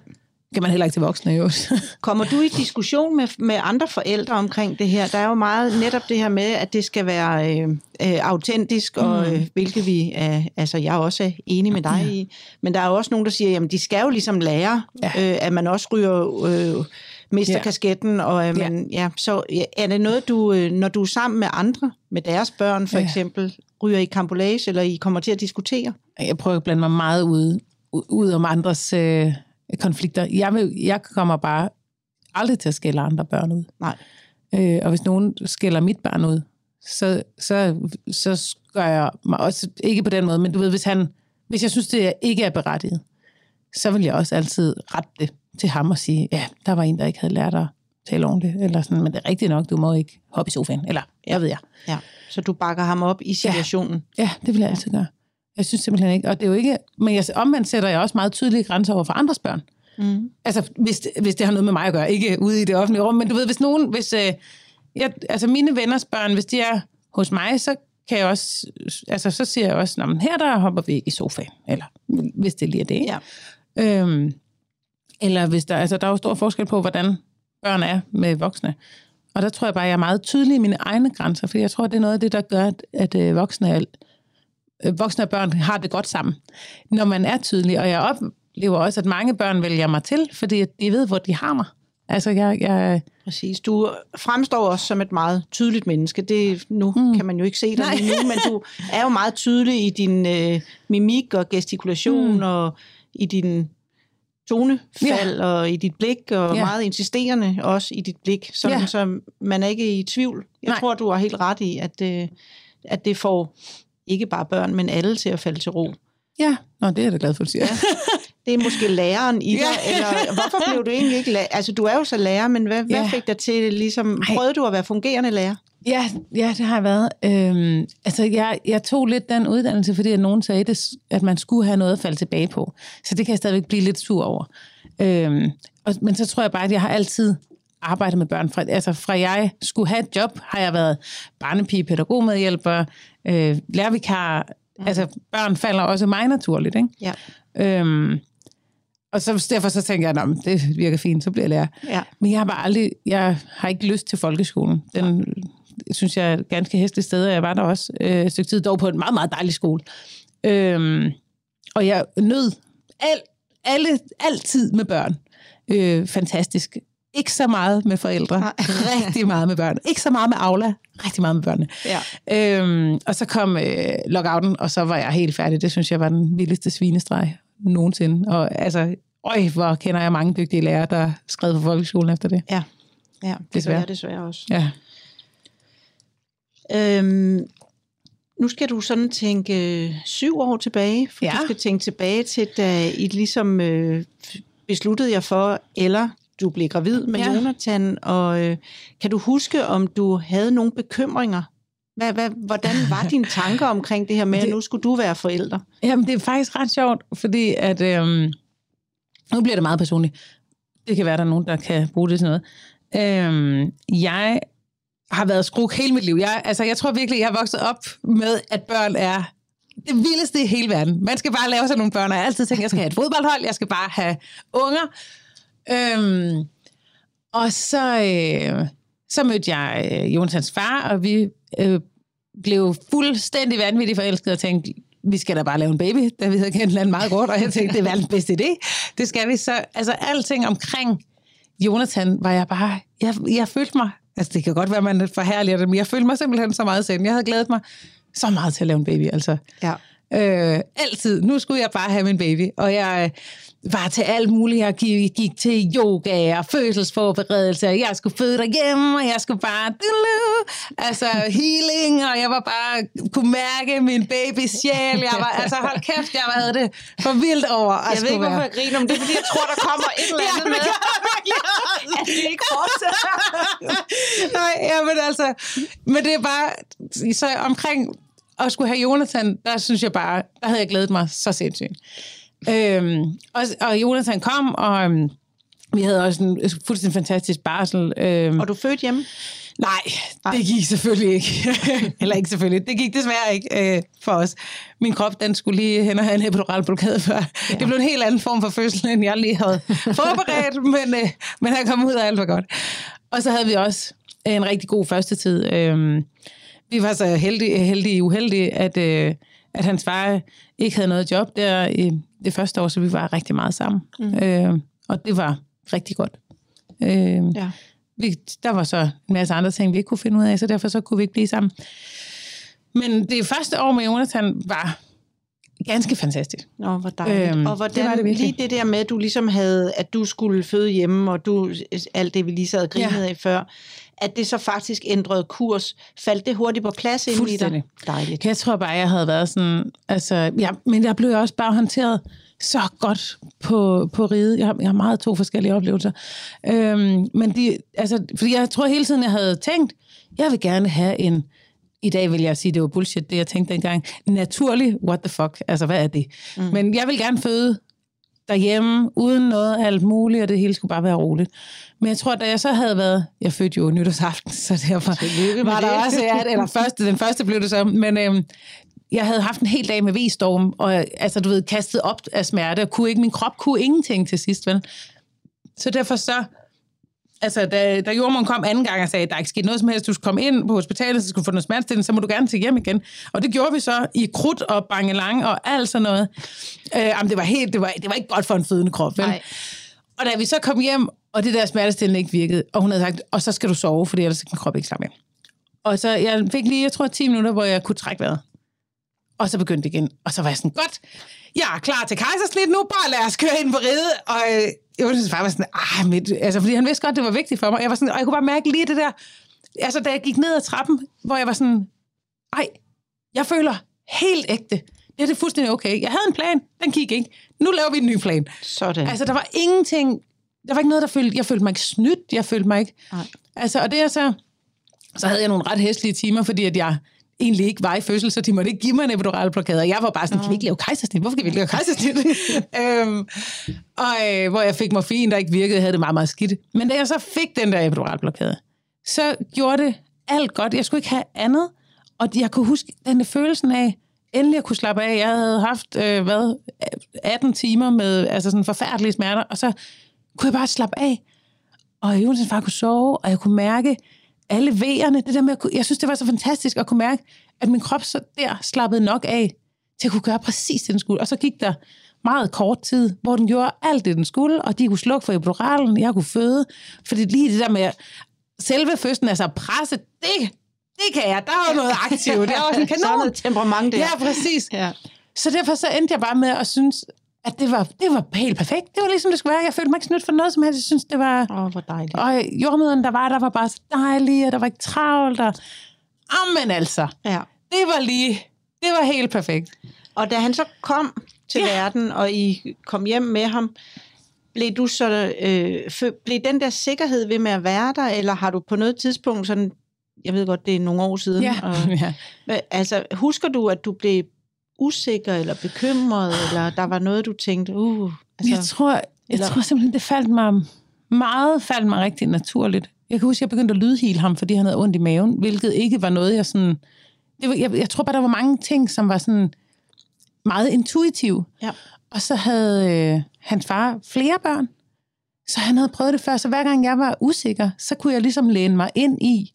[SPEAKER 3] Det kan man heller ikke til voksne, jo.
[SPEAKER 2] Kommer du i diskussion med, med andre forældre omkring det her? Der er jo meget netop det her med, at det skal være øh, øh, autentisk, mm. og øh, hvilket vi er, altså jeg også er enig med dig i. Men der er jo også nogen, der siger, jamen de skal jo ligesom lære,
[SPEAKER 3] Ja.
[SPEAKER 2] øh, at man også ryger, øh, mister
[SPEAKER 3] Ja.
[SPEAKER 2] kasketten, og øh, man, ja. så ja, er det noget, du, øh, når du er sammen med andre, med deres børn for
[SPEAKER 3] ja.
[SPEAKER 2] eksempel, ryger i kampolage, eller I kommer til at diskutere?
[SPEAKER 3] Jeg prøver at blande mig meget ud, ud om andres øh, konflikter. Jeg, vil, jeg kommer bare aldrig til at skælde andre børn ud.
[SPEAKER 2] Nej.
[SPEAKER 3] Øh, og hvis nogen skælder mit barn ud, så, så, så gør jeg mig også, ikke på den måde, men du ved, hvis, han, hvis jeg synes, det ikke er berettiget, så vil jeg også altid rette det til ham og sige, ja, der var en, der ikke havde lært at tale ordentligt, eller sådan, men det er rigtigt nok, du må ikke hoppe i sofaen, eller hvad ved jeg.
[SPEAKER 2] Ja. Så du bakker ham op i situationen?
[SPEAKER 3] Ja, det vil jeg altid gøre. Jeg synes simpelthen ikke, og det er jo ikke, men jeg, omvendt sætter jeg også meget tydelige grænser over for andres børn.
[SPEAKER 2] Mm.
[SPEAKER 3] Altså, hvis, hvis det har noget med mig at gøre, ikke ude i det offentlige rum, men du ved, hvis nogen, hvis, øh, jeg, altså mine venners børn, hvis de er hos mig, så kan jeg også, altså så siger jeg også, "Nå, men her der hopper vi ikke i sofaen, eller hvis det lige er det, ikke?
[SPEAKER 2] Ja.
[SPEAKER 3] Øhm, eller hvis der, altså der er jo stor forskel på, hvordan børn er med voksne. Og der tror jeg bare, at jeg er meget tydelig i mine egne grænser, for jeg tror, det er noget af det, der gør, at, at øh, voksne, er, voksne og børn har det godt sammen. Når man er tydelig, og jeg oplever også, at mange børn vælger mig til, fordi de ved, hvor de har mig. Altså, jeg, jeg,
[SPEAKER 2] Præcis. Du fremstår også som et meget tydeligt menneske. Det, nu mm. kan man jo ikke se dig
[SPEAKER 3] Nej.
[SPEAKER 2] nu, men du er jo meget tydelig i din øh, mimik og gestikulation mm. og i din tonefald ja. og i dit blik, og
[SPEAKER 3] Ja.
[SPEAKER 2] meget insisterende også i dit blik, sådan,
[SPEAKER 3] Ja.
[SPEAKER 2] så man er ikke i tvivl. Jeg.
[SPEAKER 3] Nej.
[SPEAKER 2] tror, du har helt ret i, at, øh, at det får ikke bare børn, men alle til at falde til ro.
[SPEAKER 3] ja, Nå, det er jeg da glad for, at du siger. Ja.
[SPEAKER 2] Det er måske læreren i dig,
[SPEAKER 3] Ja.
[SPEAKER 2] eller hvorfor blev du egentlig ikke lærer? Altså, du er jo så lærer, men hvad, hvad
[SPEAKER 3] Ja.
[SPEAKER 2] fik dig til, ligesom,
[SPEAKER 3] Ej.
[SPEAKER 2] prøvede du at være fungerende lærer?
[SPEAKER 3] Ja, ja, det har jeg været. Øhm, altså, jeg, jeg tog lidt den uddannelse, fordi at nogen sagde, det, at man skulle have noget at falde tilbage på. Så det kan jeg stadigvæk blive lidt sur over. Øhm, og, men så tror jeg bare, at jeg har altid arbejdet med børn. Fra, altså, fra jeg skulle have et job, har jeg været barnepige, pædagogmedhjælper, øh, lærervikar. Mm. Altså, børn falder også mig naturligt, ikke?
[SPEAKER 2] Ja.
[SPEAKER 3] Øhm, og så, derfor så tænker jeg, at det virker fint, så bliver jeg lærer.
[SPEAKER 2] Ja.
[SPEAKER 3] Men jeg har bare aldrig, jeg har ikke lyst til folkeskolen. Den synes jeg er et ganske hæsligt sted, og jeg var der også øh, et stykke tid, dog på en meget, meget dejlig skole. Øhm, og jeg nød al, alle, altid med børn. Øh, fantastisk. Ikke så meget med forældre,
[SPEAKER 2] Nej.
[SPEAKER 3] rigtig meget med børn. Ikke så meget med Aula, rigtig meget med børnene.
[SPEAKER 2] Ja.
[SPEAKER 3] Øhm, og så kom øh, lockouten, og så var jeg helt færdig. Det synes jeg var den vildeste svinestreg nogensinde. Og altså, øj, hvor kender jeg mange dygtige lærere, der skrev på folkeskolen efter det.
[SPEAKER 2] Ja, ja det
[SPEAKER 3] Desværre.
[SPEAKER 2] gør desværre også.
[SPEAKER 3] Ja.
[SPEAKER 2] Øhm, nu skal du sådan tænke øh, syv år tilbage, for
[SPEAKER 3] ja.
[SPEAKER 2] du skal tænke tilbage til, da I ligesom øh, besluttede jer for, eller du blev gravid med
[SPEAKER 3] Ja.
[SPEAKER 2] Jonathan, og øh, kan du huske, om du havde nogle bekymringer? Hvad, hvad, hvordan var dine tanker omkring det her med, at
[SPEAKER 3] Det-
[SPEAKER 2] nu skulle du være forælder?
[SPEAKER 3] Jamen, det er faktisk ret sjovt, fordi at... Øhm, nu bliver det meget personligt. Det kan være, der er nogen, der kan bruge det til noget. Øhm, jeg har været skruk hele mit liv. Jeg, altså, jeg tror virkelig, jeg er vokset op med, at børn er det vildeste i hele verden. Man skal bare lave sådan nogle børn, og jeg har altid tænkt, jeg skal have et fodboldhold, jeg skal bare have unger. Øhm, og så, øh, så mødte jeg øh, Jonathans far, og vi øh, blev fuldstændig vanvittigt forelskede og tænkte, vi skal da bare lave en baby, da vi havde kendt hinanden meget godt, og jeg tænkte, det er verdens bedste idé. Det skal vi så. Altså, alting omkring Jonathan var jeg bare, jeg, jeg følte mig, altså det kan godt være, man forhærliger det, men jeg følte mig simpelthen så meget selv. Jeg havde glædet mig så meget til at lave en baby, altså.
[SPEAKER 2] Ja.
[SPEAKER 3] Øh, altid. Nu skulle jeg bare have min baby. Og jeg var til alt muligt. Jeg gik, gik til yoga og fødselsforberedelse. og Jeg skulle føde derhjemme, og jeg skulle bare... Altså healing, og jeg var bare... Kunne mærke min babys sjæl. Jeg var, altså hold kæft, jeg havde det for vildt over at
[SPEAKER 2] Jeg ved ikke, hvorfor jeg griner, men det er, fordi jeg tror, der kommer et eller andet med. at det ikke fortsætter.
[SPEAKER 3] Nej, ja, men altså... Men det er bare... Så omkring at skulle have Jonathan, der synes jeg bare... Der havde jeg glædet mig så sindssygt. Øhm, og, og Jonathan kom, og øhm, vi havde også en fuldstændig fantastisk barsel. Øhm,
[SPEAKER 2] Og du fødte hjemme?
[SPEAKER 3] Nej, det gik selvfølgelig ikke. Eller ikke selvfølgelig. Det gik desværre ikke øh, for os. Min krop, den skulle lige hen og have en epidural blokade før. Ja. Det blev en helt anden form for fødsel, end jeg lige havde forberedt, men, øh, men han kom ud af alt for godt. Og så havde vi også en rigtig god første tid. Øh, vi var så heldige, heldige uheldige, at, øh, at hans far ikke havde noget job der i det første år, så vi var rigtig meget sammen. Mm. Øh, og det var rigtig godt. Øh,
[SPEAKER 2] Ja.
[SPEAKER 3] vi, der var så en masse andre ting, vi ikke kunne finde ud af, så derfor så kunne vi ikke blive sammen. Men det første år med Jonathan var ganske fantastisk.
[SPEAKER 2] Nå, hvor dejligt.
[SPEAKER 3] Øhm,
[SPEAKER 2] og hvordan,
[SPEAKER 3] det var det virkelig.
[SPEAKER 2] lige det der med, at du ligesom havde, at du skulle føde hjemme, og du, alt det, vi lige sad og grinede ja. af før, at det så faktisk ændrede kurs. Faldt det hurtigt på plads ind i dig? Dejligt.
[SPEAKER 3] Jeg tror bare, jeg havde været sådan... Altså, ja, men jeg blev også bare håndteret så godt på, på ride. Jeg har, jeg har meget to forskellige oplevelser. Øhm, men de, altså, fordi jeg tror hele tiden, jeg havde tænkt, jeg vil gerne have en... I dag vil jeg sige, det var bullshit, det jeg tænkte dengang. Naturlig, what the fuck? Altså, hvad er det? Mm. Men jeg vil gerne føde derhjemme, uden noget alt muligt, og det hele skulle bare være roligt. Men jeg tror, da jeg så havde været, jeg fødte jo nytårsaften, så derfor var der
[SPEAKER 2] det.
[SPEAKER 3] også, ja, eller første, den første blev det så, men øhm, jeg havde haft en hel dag med V-storm, og altså, du ved, kastet op af smerte, og kunne ikke, min krop kunne ingenting til sidst, vel? Så derfor så, altså, da, da jordmoren kom anden gang og sagde, der er ikke sket noget som helst, du skal komme ind på hospitalet, så skal du få noget smertestillende, så må du gerne til hjem igen. Og det gjorde vi så i krudt og bangelang og alt sådan noget. Øh, jamen, det var helt, det var, det var ikke godt for en fødende krop, vel?
[SPEAKER 2] Nej.
[SPEAKER 3] Og da vi så kom hjem, og det der smertestillende ikke virkede, og hun havde sagt, og så skal du sove, for ellers kan min krop ikke slappe af. Og så jeg fik lige, jeg tror, 10 minutter, hvor jeg kunne trække vejret. Og så begyndte det igen. Og så var jeg sådan, godt, jeg er klar til kejsersnit nu, bare lad os køre ind på ride. Og øh, jeg var far var sådan, ah, mit, altså, fordi han vidste godt, det var vigtigt for mig. Jeg var sådan, og jeg kunne bare mærke lige det der, altså da jeg gik ned ad trappen, hvor jeg var sådan, ej, jeg føler helt ægte. Det er det fuldstændig okay. Jeg havde en plan, den gik ikke. Nu laver vi en ny plan.
[SPEAKER 2] Sådan.
[SPEAKER 3] Altså, der var ingenting, der var ikke noget, der følte, jeg følte mig ikke snydt, jeg følte mig ikke,
[SPEAKER 2] Nej.
[SPEAKER 3] altså, og det er så, så havde jeg nogle ret hæslige timer, fordi at jeg egentlig ikke var i fødsel, så de måtte ikke give mig en epidural blokade, og jeg var bare sådan, kan vi ikke lave kejsersnit? Hvorfor kan vi ikke lave kejsersnit? øhm, og øh, hvor jeg fik morfin, der ikke virkede, havde det meget, meget skidt. Men da jeg så fik den der epidural blokade, så gjorde det alt godt. Jeg skulle ikke have andet, og jeg kunne huske den der følelsen af, endelig at kunne slappe af. Jeg havde haft, øh, hvad, 18 timer med altså sådan forfærdelige smerter, og så kunne jeg bare slappe af. Og Jonas far kunne sove, og jeg kunne mærke alle V'erne. Det der med, at kunne, jeg synes, det var så fantastisk at kunne mærke, at min krop så der slappede nok af, til at kunne gøre præcis det, den skulle. Og så gik der meget kort tid, hvor den gjorde alt det, den skulle, og de kunne slukke for epiduralen, jeg kunne føde. Fordi lige det der med selve fødslen, altså presse, det, det kan jeg. Der var noget aktivt. Det var sådan kanon.
[SPEAKER 2] noget temperament der.
[SPEAKER 3] Ja, præcis.
[SPEAKER 2] Ja.
[SPEAKER 3] Så derfor så endte jeg bare med at synes, at det var, det var helt perfekt. Det var ligesom det skulle være. Jeg følte mig ikke snydt for noget som helst. Jeg synes, det var...
[SPEAKER 2] Åh, oh, hvor dejligt.
[SPEAKER 3] Og jordmøderen, der var, der var bare så dejlig, og der var ikke travlt. Og... Amen altså,
[SPEAKER 2] Ja.
[SPEAKER 3] det var lige det var helt perfekt.
[SPEAKER 2] Og da han så kom til ja. verden, og I kom hjem med ham, blev du så øh, fø- blev den der sikkerhed ved med at være der, eller har du på noget tidspunkt sådan, jeg ved godt, det er nogle år siden,
[SPEAKER 3] Ja.
[SPEAKER 2] og,
[SPEAKER 3] ja.
[SPEAKER 2] Altså husker du, at du blev usikker eller bekymret, eller der var noget, du tænkte, uh,
[SPEAKER 3] Altså, jeg tror, jeg
[SPEAKER 2] eller-
[SPEAKER 3] tror simpelthen, det faldt mig meget faldt mig rigtig naturligt. Jeg kan huske, at jeg begyndte at lydhile ham, fordi han havde ondt i maven, hvilket ikke var noget, jeg sådan... Det var, jeg, jeg tror bare, der var mange ting, som var sådan meget intuitive.
[SPEAKER 2] Ja.
[SPEAKER 3] Og så havde øh, hans far flere børn, så han havde prøvet det før. Så hver gang jeg var usikker, så kunne jeg ligesom læne mig ind i,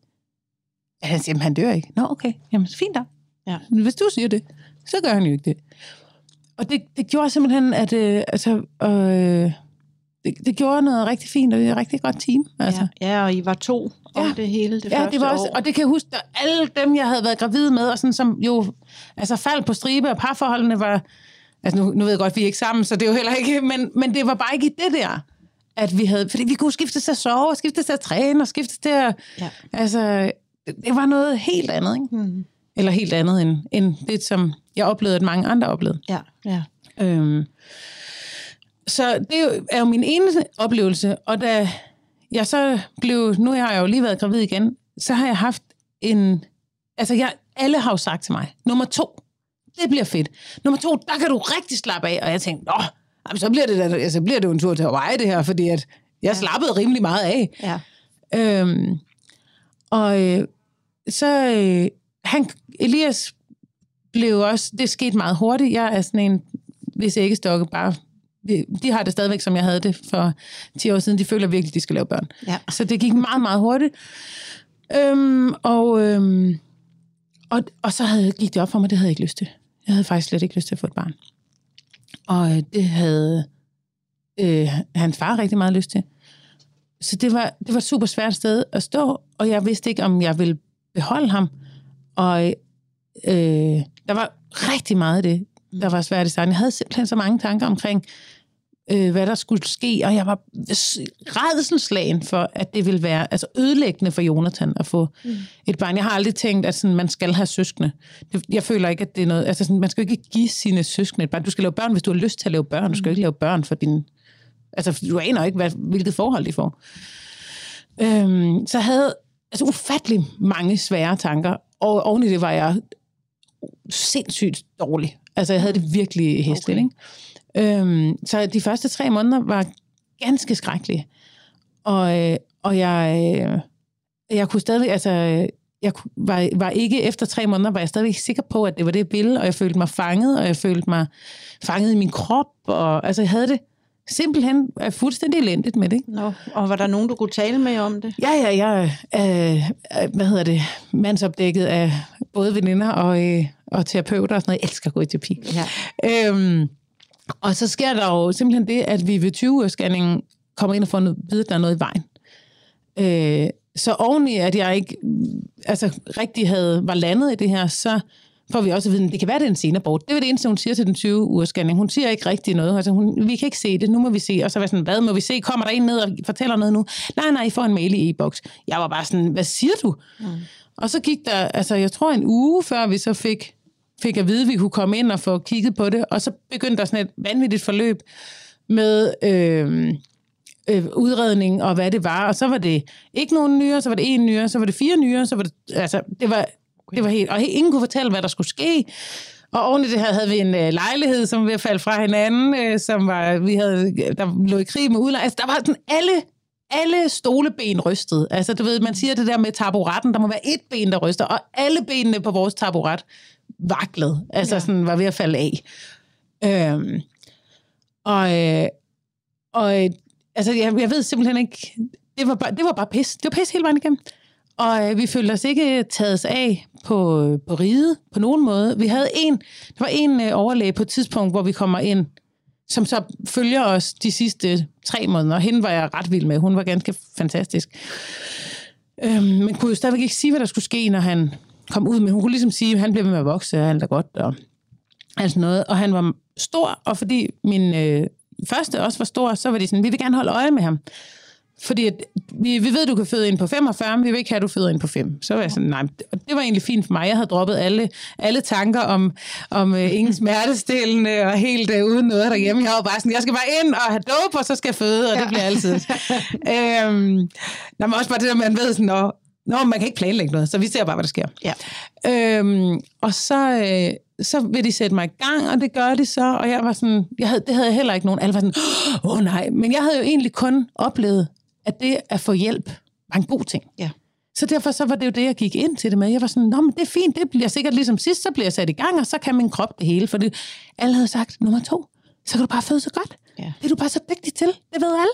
[SPEAKER 3] at han siger, "Jamen, han dør ikke. Nå, okay. Jamen, fint da.
[SPEAKER 2] Ja.
[SPEAKER 3] Men hvis du siger det, så gør han jo ikke det. Og det, det gjorde simpelthen, at øh, altså, øh, det, det gjorde noget rigtig fint, og det er et rigtig godt team. Altså.
[SPEAKER 2] ja, ja, og I var to om
[SPEAKER 3] Ja.
[SPEAKER 2] det hele det
[SPEAKER 3] Ja,
[SPEAKER 2] første
[SPEAKER 3] det var også,
[SPEAKER 2] år.
[SPEAKER 3] og det kan jeg huske, at alle dem, jeg havde været gravid med, og sådan, som jo altså, faldt på stribe, og parforholdene var... Altså, nu, nu ved jeg godt, vi er ikke sammen, så det er jo heller ikke... Men, men det var bare ikke i det der, at vi havde... Fordi vi kunne skifte til at sove, og skifte til at træne, og skifte til at...
[SPEAKER 2] Ja.
[SPEAKER 3] Altså, det, det var noget helt andet, ikke?
[SPEAKER 2] Mm.
[SPEAKER 3] Eller helt andet end, end det, som jeg oplevede, at mange andre oplevede.
[SPEAKER 2] Ja, ja.
[SPEAKER 3] Øhm, så det er jo- min ene oplevelse, og da jeg så blev, nu har jeg jo lige været gravid igen, så har jeg haft en, altså jeg, alle har jo sagt til mig, nummer to, det bliver fedt. Nummer to, der kan du rigtig slappe af, og jeg tænkte, nå, jamen, så bliver det, da, altså, bliver det jo en tur til Hawaii det her, fordi at jeg slappede rimelig meget af.
[SPEAKER 2] ja.
[SPEAKER 3] Øhm, og øh, så øh, han, Elias blev også, det skete meget hurtigt. Jeg er sådan en, hvis jeg ikke stokke bare, de har det stadigvæk, som jeg havde det for 10 år siden. De føler virkelig, de skal lave børn.
[SPEAKER 2] Ja.
[SPEAKER 3] Så det gik meget, meget hurtigt. Øhm, og, øhm, og, og så havde, gik det op for mig, det havde jeg ikke lyst til. Jeg havde faktisk slet ikke lyst til at få et barn. Og øh, det havde øh, hans far rigtig meget lyst til. Så det var, det var et super svært sted at stå, og jeg vidste ikke, om jeg ville beholde ham. Og øh, der var rigtig meget af det, der var svært i starten. Jeg havde simpelthen så mange tanker omkring, øh, hvad der skulle ske, og jeg var rædselslagen for, at det ville være altså ødelæggende for Jonathan at få mm. et barn. Jeg har aldrig tænkt, at sådan, man skal have søskende. Det, jeg føler ikke, at det er noget... Altså sådan, man skal jo ikke give sine søskende et barn. Du skal lave børn, hvis du har lyst til at lave børn. Du skal jo ikke lave børn for din... Altså, du aner ikke, hvad, hvilket forhold de får. Øhm, så jeg havde altså, ufattelig mange svære tanker, og oven i det var jeg sindssygt dårlig. Altså, jeg havde det virkelig hæsligt,
[SPEAKER 2] Okay.
[SPEAKER 3] ikke? Øhm, så de første tre måneder var ganske skrækkelige. Og, øh, og jeg, øh, jeg kunne stadig, altså, jeg var, var ikke efter tre måneder, var jeg stadig ikke sikker på, at det var det, jeg ville, og jeg følte mig fanget, og jeg følte mig fanget i min krop, og altså, jeg havde det simpelthen øh, fuldstændig elendigt med det, ikke?
[SPEAKER 2] Nå, og var der nogen, du kunne tale med om det?
[SPEAKER 3] Ja, ja, jeg er, øh, hvad hedder det, mandsopdækket af både veninder og, øh, og terapeuter og sådan noget. Jeg elsker at gå i terapi.
[SPEAKER 2] Ja.
[SPEAKER 3] Øhm, og så sker der jo simpelthen det, at vi ved 20-årsscanningen kommer ind og får noget, vide, at der er noget i vejen. Øh, så oveni, at jeg ikke altså, rigtig havde, var landet i det her, så får vi også at vide, at det kan være, det er en senabort. Det er det eneste, hun siger til den 20-ugers scanning. Hun siger ikke rigtig noget. Altså, hun, vi kan ikke se det, nu må vi se. Og så var jeg sådan, hvad må vi se? Kommer der en ned og fortæller noget nu? Nej, nej, I får en mail i e-boks. Jeg var bare sådan, hvad siger du? Mm. Og så gik der, altså jeg tror en uge før vi så fik, fik at vide, at vi kunne komme ind og få kigget på det. Og så begyndte der sådan et vanvittigt forløb med øh, øh, udredning og hvad det var. Og så var det ikke nogen nyere, så var det en nyere, så var det fire nyere, så var det, altså det var, det var helt, og ingen kunne fortælle, hvad der skulle ske. Og oven i det her havde vi en øh, lejlighed, som var ved at falde fra hinanden, øh, som var, vi havde, der lå i krig med udlejning. Altså, der var sådan alle, alle stoleben rystede. Altså, du ved, man siger det der med taburetten, der må være et ben, der ryster, og alle benene på vores taburet vaklede. Altså, ja. sådan var ved at falde af. Øhm, og, øh, og øh, altså, jeg, jeg ved simpelthen ikke, det var, bare, det var bare pis. Det var pis hele vejen igennem. Og øh, vi følte os ikke taget af på, på ride på nogen måde. Vi havde en, der var en øh, overlæge på et tidspunkt, hvor vi kommer ind, som så følger os de sidste tre måneder. Hende var jeg ret vild med. Hun var ganske fantastisk. Øhm, men kunne jo stadigvæk ikke sige, hvad der skulle ske, når han kom ud. Men hun kunne ligesom sige, at han blev ved med at vokse, og alt er godt. Og alt sådan noget. Og han var stor, og fordi min øh, første også var stor, så var de sådan, vi vil gerne holde øje med ham fordi at vi, vi ved, du kan føde ind på 45, men vi vil ikke have, at du føder ind på 5. Så var jeg sådan, nej, det var egentlig fint for mig. Jeg havde droppet alle, alle tanker om, om uh, ingen smertestillende og helt uh, uden noget derhjemme. Jeg var bare sådan, jeg skal bare ind og have dope, og så skal jeg føde, og det bliver altid. øhm, når man også bare det der, man ved sådan, nå, nå, man kan ikke planlægge noget, så vi ser bare, hvad der sker.
[SPEAKER 2] Ja.
[SPEAKER 3] Øhm, og så, øh, så vil de sætte mig i gang, og det gør de så, og jeg var sådan, jeg havde, det havde jeg heller ikke nogen, alle var sådan, åh oh, nej, men jeg havde jo egentlig kun oplevet, at det at få hjælp var en god ting.
[SPEAKER 2] Ja.
[SPEAKER 3] Så derfor så var det jo det, jeg gik ind til det med. Jeg var sådan, Nå, men det er fint, det bliver sikkert ligesom sidst, så bliver jeg sat i gang, og så kan min krop det hele. For det, alle havde sagt, nummer to, så kan du bare føde så godt.
[SPEAKER 2] Ja.
[SPEAKER 3] Det er du bare så dygtig til, det ved alle.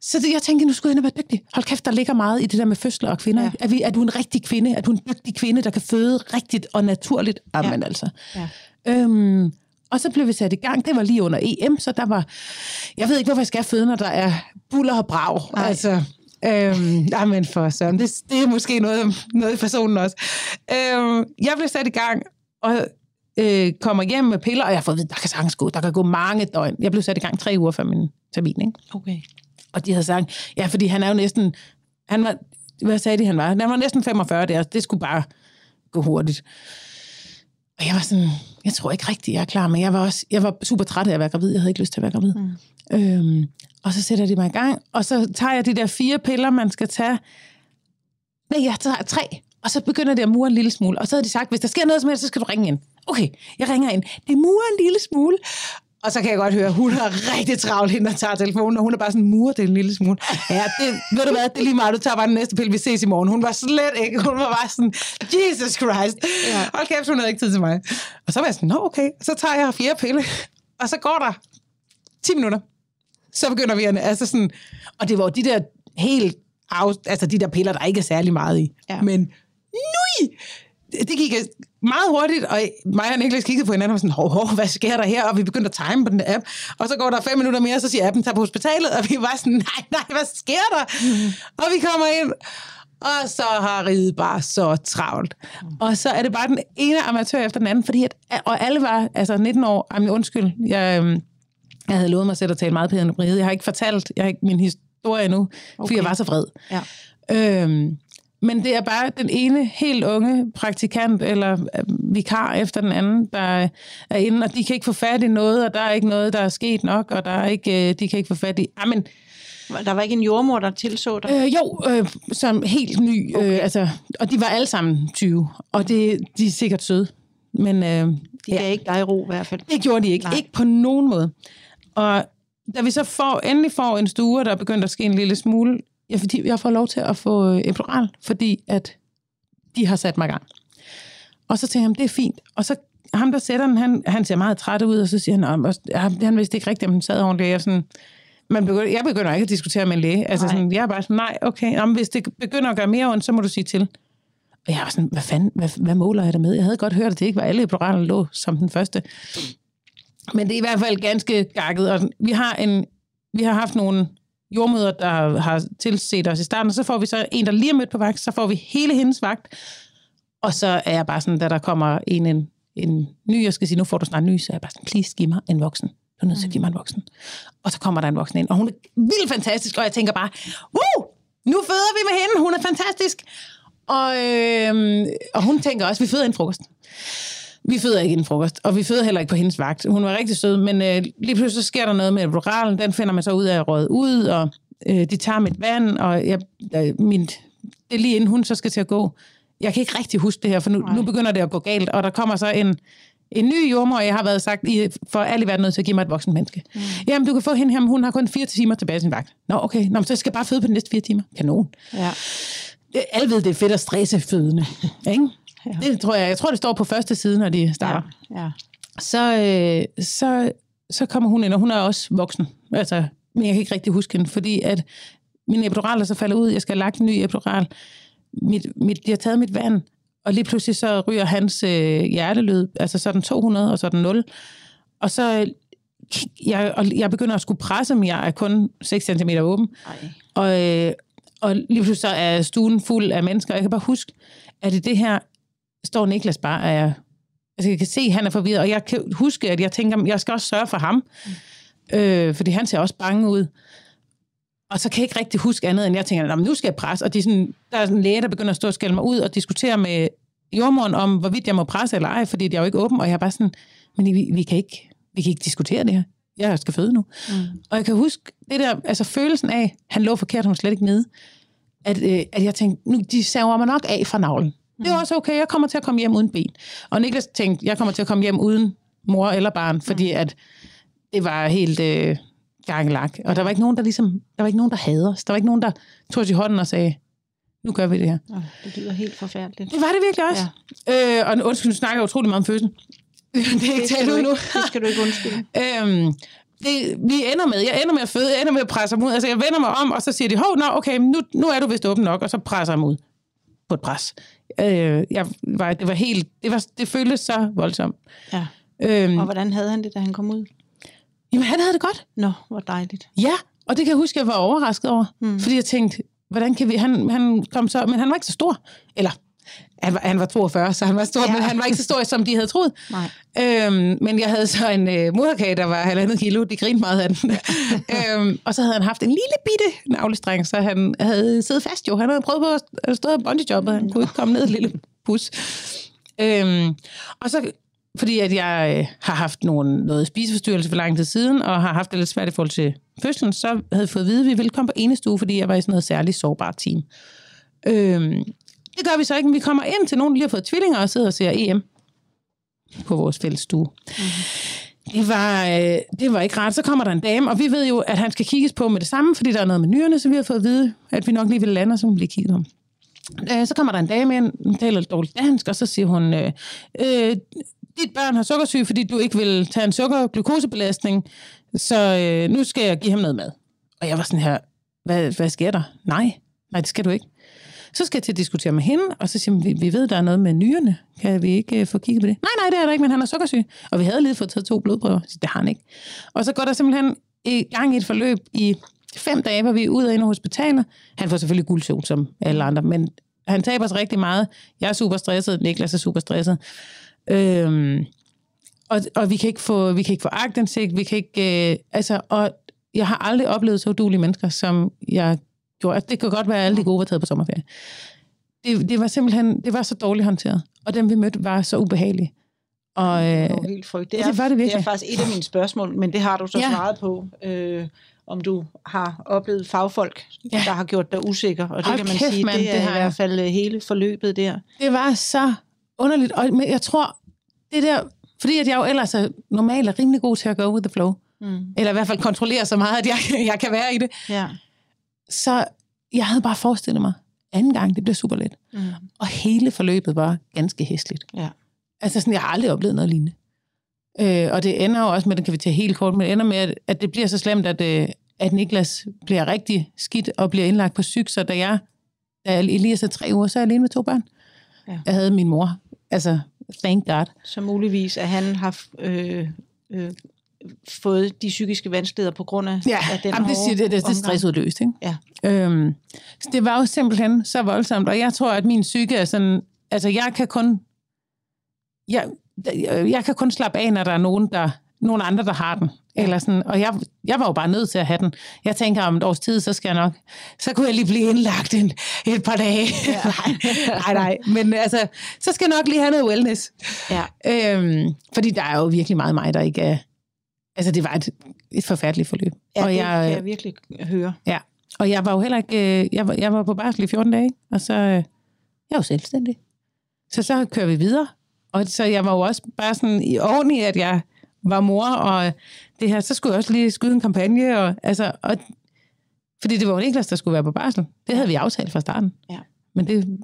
[SPEAKER 3] Så det, jeg tænkte, nu skulle jeg ind og være dygtig. Hold kæft, der ligger meget i det der med fødsler og kvinder.
[SPEAKER 2] Ja.
[SPEAKER 3] Ja. Er, vi, er du en rigtig kvinde? Er du en dygtig kvinde, der kan føde rigtigt og naturligt? Jamen ja. altså.
[SPEAKER 2] Ja.
[SPEAKER 3] Øhm, og så blev vi sat i gang. Det var lige under EM, så der var... Jeg ved ikke, hvorfor jeg skal føde, når der er buller og brag.
[SPEAKER 2] Nej.
[SPEAKER 3] Altså, øhm, jamen for søren, det, det er måske noget, noget i personen også. Øhm, jeg blev sat i gang, og øh, kommer hjem med piller, og jeg fået at vide, der kan sagtens gå, der kan gå mange døgn. Jeg blev sat i gang tre uger før min termin, ikke?
[SPEAKER 2] Okay.
[SPEAKER 3] Og de havde sagt, ja, fordi han er jo næsten, han var, hvad sagde de, han var? Han var næsten 45 der, det skulle bare gå hurtigt. Og jeg var sådan, jeg tror ikke rigtigt, jeg er klar, men jeg var også, jeg var super træt af at være gravid, jeg havde ikke lyst til at være gravid. Mm. Øhm, og så sætter de mig i gang, og så tager jeg de der fire piller, man skal tage. Nej, jeg tager tre, og så begynder det at mure en lille smule. Og så havde de sagt, hvis der sker noget som helst, så skal du ringe ind. Okay, jeg ringer ind. Det murer en lille smule. Og så kan jeg godt høre, hun har rigtig travlt, hende der tager telefonen, og hun er bare sådan, murer det en lille smule. Ja, det, ved du hvad, det er lige meget, du tager bare den næste pille, vi ses i morgen. Hun var slet ikke, hun var bare sådan, Jesus Christ.
[SPEAKER 2] Ja.
[SPEAKER 3] Hold kæft, hun havde ikke tid til mig. Og så var jeg sådan, nå okay, så tager jeg fjerde pille, og så går der 10 minutter. Så begynder vi at, altså sådan, og det var de der helt, af, altså de der piller, der ikke er særlig meget i.
[SPEAKER 2] Ja.
[SPEAKER 3] Men nui, det gik meget hurtigt, og mig og Niklas kiggede på hinanden og var sådan, hov, hov, hvad sker der her? Og vi begyndte at time på den app, og så går der fem minutter mere, så siger appen, tag på hospitalet, og vi var sådan, nej, nej, hvad sker der? Mm. Og vi kommer ind, og så har riget bare så travlt. Mm. Og så er det bare den ene amatør efter den anden, fordi at, og alle var, altså 19 år, jamen undskyld, jeg, øhm, jeg havde lovet mig selv at tale meget pænt om riget. Jeg har ikke fortalt jeg har ikke min historie endnu, okay. fordi jeg var så vred.
[SPEAKER 2] Ja.
[SPEAKER 3] Øhm, men det er bare den ene helt unge praktikant eller øh, vikar efter den anden, der er inde, og de kan ikke få fat i noget, og der er ikke noget, der er sket nok, og der er ikke, øh, de kan ikke få fat i... Jamen,
[SPEAKER 2] Der var ikke en jordmor, der tilså dig?
[SPEAKER 3] øh, jo, øh, som helt ny, okay. øh, altså, og de var alle sammen 20, og det, de er sikkert søde. Men øh,
[SPEAKER 2] De gav ikke dig ro i hvert fald.
[SPEAKER 3] det gjorde de ikke.
[SPEAKER 2] Nej.
[SPEAKER 3] Ikke på nogen måde. Og da vi så får, endelig får en stue, der er begyndt at ske en lille smule, ja, fordi jeg får lov til at få øh, epidural, fordi at de har sat mig i gang. Og så tænker jeg, det er fint. Og så ham, der sætter den, han, han ser meget træt ud, og så siger han, at han, vidste ikke rigtigt, om den sad ordentligt. Jeg, sådan, man begynder, jeg begynder ikke at diskutere med en læge. Altså
[SPEAKER 2] Nej.
[SPEAKER 3] sådan, jeg er bare sådan, nej, okay, jamen, hvis det begynder at gøre mere ondt, så må du sige til. Og jeg var sådan, hvad fanden, hvad, hvad måler jeg der med? Jeg havde godt hørt, at det ikke var alle epiduraler, der lå som den første. Men det er i hvert fald ganske gakket. Og vi har, en, vi har haft nogle jordmøder, der har tilset os i starten, og så får vi så en, der lige er mødt på vagt, så får vi hele hendes vagt, og så er jeg bare sådan, da der kommer en, en, en ny, jeg skal sige, nu får du snart en ny, så er jeg bare sådan, please, giv mig en voksen. Du er nødt til at give mig en voksen. Og så kommer der en voksen ind, og hun er vildt fantastisk, og jeg tænker bare, uh, nu føder vi med hende, hun er fantastisk. Og, øh, og hun tænker også, vi føder en frokost. Vi føder ikke en frokost, og vi føder heller ikke på hendes vagt. Hun var rigtig sød, men øh, lige pludselig så sker der noget med epiduralen. Den finder man så ud af at råde ud, og øh, de tager mit vand, og jeg, øh, min, det er lige inden hun så skal til at gå. Jeg kan ikke rigtig huske det her, for nu, nu begynder det at gå galt, og der kommer så en, en ny jordmor, jeg har været sagt, I for alle i verden nødt til at give mig et voksen menneske. Mm. Jamen, du kan få hende her, men hun har kun fire timer tilbage af sin vagt. Nå, okay, Nå, men så skal jeg bare føde på de næste fire timer. Kanon.
[SPEAKER 2] Ja.
[SPEAKER 3] Det- Alle ved, det er fedt at stresse fødende. ikke?
[SPEAKER 2] Ja.
[SPEAKER 3] Det tror jeg, jeg tror, det står på første side, når de starter.
[SPEAKER 2] Ja. ja.
[SPEAKER 3] Så, øh, så, så kommer hun ind, og hun er også voksen. Altså, men jeg kan ikke rigtig huske hende, fordi at min epidural er så faldet ud. Jeg skal have lagt en ny epidural. Mit, mit, de har taget mit vand, og lige pludselig så ryger hans øh, hjertelød, altså så er den 200, og så er den 0. Og så jeg, og jeg begynder at skulle presse, men jeg er kun 6 cm åben.
[SPEAKER 2] Ej.
[SPEAKER 3] Og, øh, og lige pludselig så er stuen fuld af mennesker. Jeg kan bare huske, at i det her står Niklas bare, og jeg, altså jeg kan se, at han er forvirret, og jeg kan huske, at jeg tænker, jeg skal også sørge for ham, mm. øh, fordi han ser også bange ud. og så kan jeg ikke rigtig huske andet, end jeg tænker, "Nå, men nu skal jeg presse. Og de er sådan, der er sådan en læge, der begynder at stå og skælde mig ud og diskutere med jordmoren om, hvorvidt jeg må presse eller ej, fordi det er jo ikke åben. Og jeg er bare sådan, men vi, vi, kan, ikke, vi kan ikke diskutere det her. Jeg skal føde nu. Mm. Og jeg kan huske det der, altså følelsen af, han lå forkert, hun slet ikke nede, at, øh, at jeg tænkte, nu de saver mig nok af fra navlen. Mm. Det er også okay, jeg kommer til at komme hjem uden ben. Og Niklas tænkte, jeg kommer til at komme hjem uden mor eller barn, fordi at det var helt øh, gangelak. Og der var ikke nogen, der ligesom, der var ikke nogen, der havde os. Der var ikke nogen, der tog os i hånden og sagde, nu gør vi det her.
[SPEAKER 2] Oh, det lyder helt forfærdeligt.
[SPEAKER 3] Det var det virkelig også. Ja. Øh, og undskyld, nu snakker jeg utrolig meget om fødsel. det er ikke talt ud nu.
[SPEAKER 2] det skal du ikke undskylde.
[SPEAKER 3] Øhm, det, vi ender med, jeg ender med at føde, jeg ender med at presse ham ud. Altså, jeg vender mig om, og så siger de, hov, nå, okay, nu, nu er du vist åben nok, og så presser ham ud på et pres. Øh, jeg var, det var helt, det, var, det føltes så voldsomt.
[SPEAKER 2] Ja.
[SPEAKER 3] Øhm,
[SPEAKER 2] Og hvordan havde han det, da han kom ud?
[SPEAKER 3] jamen, han havde det godt.
[SPEAKER 2] Nå, hvor dejligt.
[SPEAKER 3] Ja, og det kan jeg huske, jeg var overrasket over. Mm. Fordi jeg tænkte, hvordan kan vi... Han, han kom så... Men han var ikke så stor. Eller, han var, han var 42, så han var stor, ja. Men han var ikke så stor, som de havde troet.
[SPEAKER 2] Nej.
[SPEAKER 3] Øhm, men jeg havde så en øh, moderkage, der var halvandet kilo. De grinede meget af den. øhm, og så havde han haft en lille bitte navlestreng, så han havde siddet fast jo. Han havde prøvet på at stå og bungee han kunne ikke komme ned, lille pus. Øhm, og så, fordi at jeg øh, har haft nogle, noget spiseforstyrrelse for lang tid siden, og har haft det lidt svært i forhold til fødslen, så havde jeg fået at vide, at vi ville komme på enestue, fordi jeg var i sådan noget særligt sårbart team. Øhm, det gør vi så ikke, men vi kommer ind til nogen, der lige har fået tvillinger og sidder og ser EM på vores fælles stue. Mm-hmm. Det var, øh, det var ikke rart. Så kommer der en dame, og vi ved jo, at han skal kigges på med det samme, fordi der er noget med nyrerne, så vi har fået at vide, at vi nok lige vil lande, og så vil vi blive kigget om. Øh, så kommer der en dame ind, hun taler lidt dårligt dansk, og så siger hun, øh, øh, dit børn har sukkersyge, fordi du ikke vil tage en sukker-glukosebelastning, så øh, nu skal jeg give ham noget mad. Og jeg var sådan her, hvad, hvad sker der? Nej, nej, det skal du ikke. Så skal jeg til at diskutere med hende, og så siger hun, vi, vi ved, der er noget med nyrene. Kan vi ikke øh, få kigget på det? Nej, nej, det er der ikke, men han er sukkersyg. Og vi havde lige fået taget to blodprøver, så det har han ikke. Og så går der simpelthen i gang i et forløb i fem dage, hvor vi er ude og inde på hospitalet. Han får selvfølgelig guldsol som alle andre, men han taber sig rigtig meget. Jeg er super stresset, Niklas er super stresset. Øhm, og, og vi kan ikke få vi kan ikke få agtindsigt, vi kan ikke øh, altså og jeg har aldrig oplevet så udulige mennesker som jeg gjorde. Altså, Det kan godt være at alle de gode var taget på sommerferie. Det, det var simpelthen det var så dårligt håndteret, og dem vi mødte var så ubehagelige. Og øh,
[SPEAKER 2] Det var helt frygt. Det er,
[SPEAKER 3] det var det
[SPEAKER 2] det er
[SPEAKER 3] virkelig.
[SPEAKER 2] faktisk et af mine spørgsmål, men det har du så
[SPEAKER 3] Ja.
[SPEAKER 2] svaret på. Øh, om du har oplevet fagfolk,
[SPEAKER 3] Ja.
[SPEAKER 2] der har gjort dig usikker. Og det
[SPEAKER 3] Hold
[SPEAKER 2] kan man
[SPEAKER 3] kæft,
[SPEAKER 2] sige,
[SPEAKER 3] mand,
[SPEAKER 2] det er
[SPEAKER 3] det
[SPEAKER 2] i hvert fald øh, hele forløbet der.
[SPEAKER 3] det var så underligt. Og, men jeg tror, det der, fordi at jeg jo ellers er normalt er rimelig god til at go with the flow,
[SPEAKER 2] Mm.
[SPEAKER 3] eller i hvert fald kontrollere så meget, at jeg, jeg kan være i det,
[SPEAKER 2] Ja.
[SPEAKER 3] Så jeg havde bare forestillet mig, anden gang, det bliver super let.
[SPEAKER 2] Mm.
[SPEAKER 3] Og hele forløbet var ganske hæsligt.
[SPEAKER 2] Ja.
[SPEAKER 3] Altså sådan, jeg har aldrig oplevet noget lignende. Øh, og det ender jo også med, det kan vi tage helt kort, men det ender med, at, at det bliver så slemt, at, øh, at Niklas bliver rigtig skidt og bliver indlagt på syg, så da jeg, da Elias er tre uger, så er jeg alene med to børn.
[SPEAKER 2] Ja.
[SPEAKER 3] Jeg havde min mor. Altså, thank God.
[SPEAKER 2] Så muligvis, at han har øh, øh, fået de psykiske vanskeligheder på grund af,
[SPEAKER 3] Ja,
[SPEAKER 2] af den
[SPEAKER 3] jamen, det, siger, det, det, det er stressudløst, ikke?
[SPEAKER 2] Ja.
[SPEAKER 3] Øhm, så det var jo simpelthen så voldsomt, og jeg tror, at min psyke er sådan, altså jeg kan kun, jeg, jeg kan kun slappe af, når der er nogen, der, nogen andre, der har den. Eller sådan, og jeg, jeg var jo bare nødt til at have den. Jeg tænker, om et års tid, så skal jeg nok, så kunne jeg lige blive indlagt en, et par dage. Ja. nej, nej, nej. Men altså, så skal jeg nok lige have noget wellness.
[SPEAKER 2] Ja.
[SPEAKER 3] Øhm, fordi der er jo virkelig meget mig, der ikke er... Altså, det var et, et forfærdeligt forløb.
[SPEAKER 2] Ja,
[SPEAKER 3] og
[SPEAKER 2] det
[SPEAKER 3] jeg,
[SPEAKER 2] kan jeg virkelig høre.
[SPEAKER 3] Ja, og jeg var jo heller ikke, øh, jeg var, jeg var på barsel i 14 dage, og så, øh, jeg er jo selvstændig. Så så kører vi videre, og så jeg var jo også bare sådan i oven i, at jeg var mor, og det her, så skulle jeg også lige skyde en kampagne, og, altså, og, fordi det var jo Niklas, der skulle være på barsel. Det havde vi aftalt fra starten.
[SPEAKER 2] Ja.
[SPEAKER 3] Men det,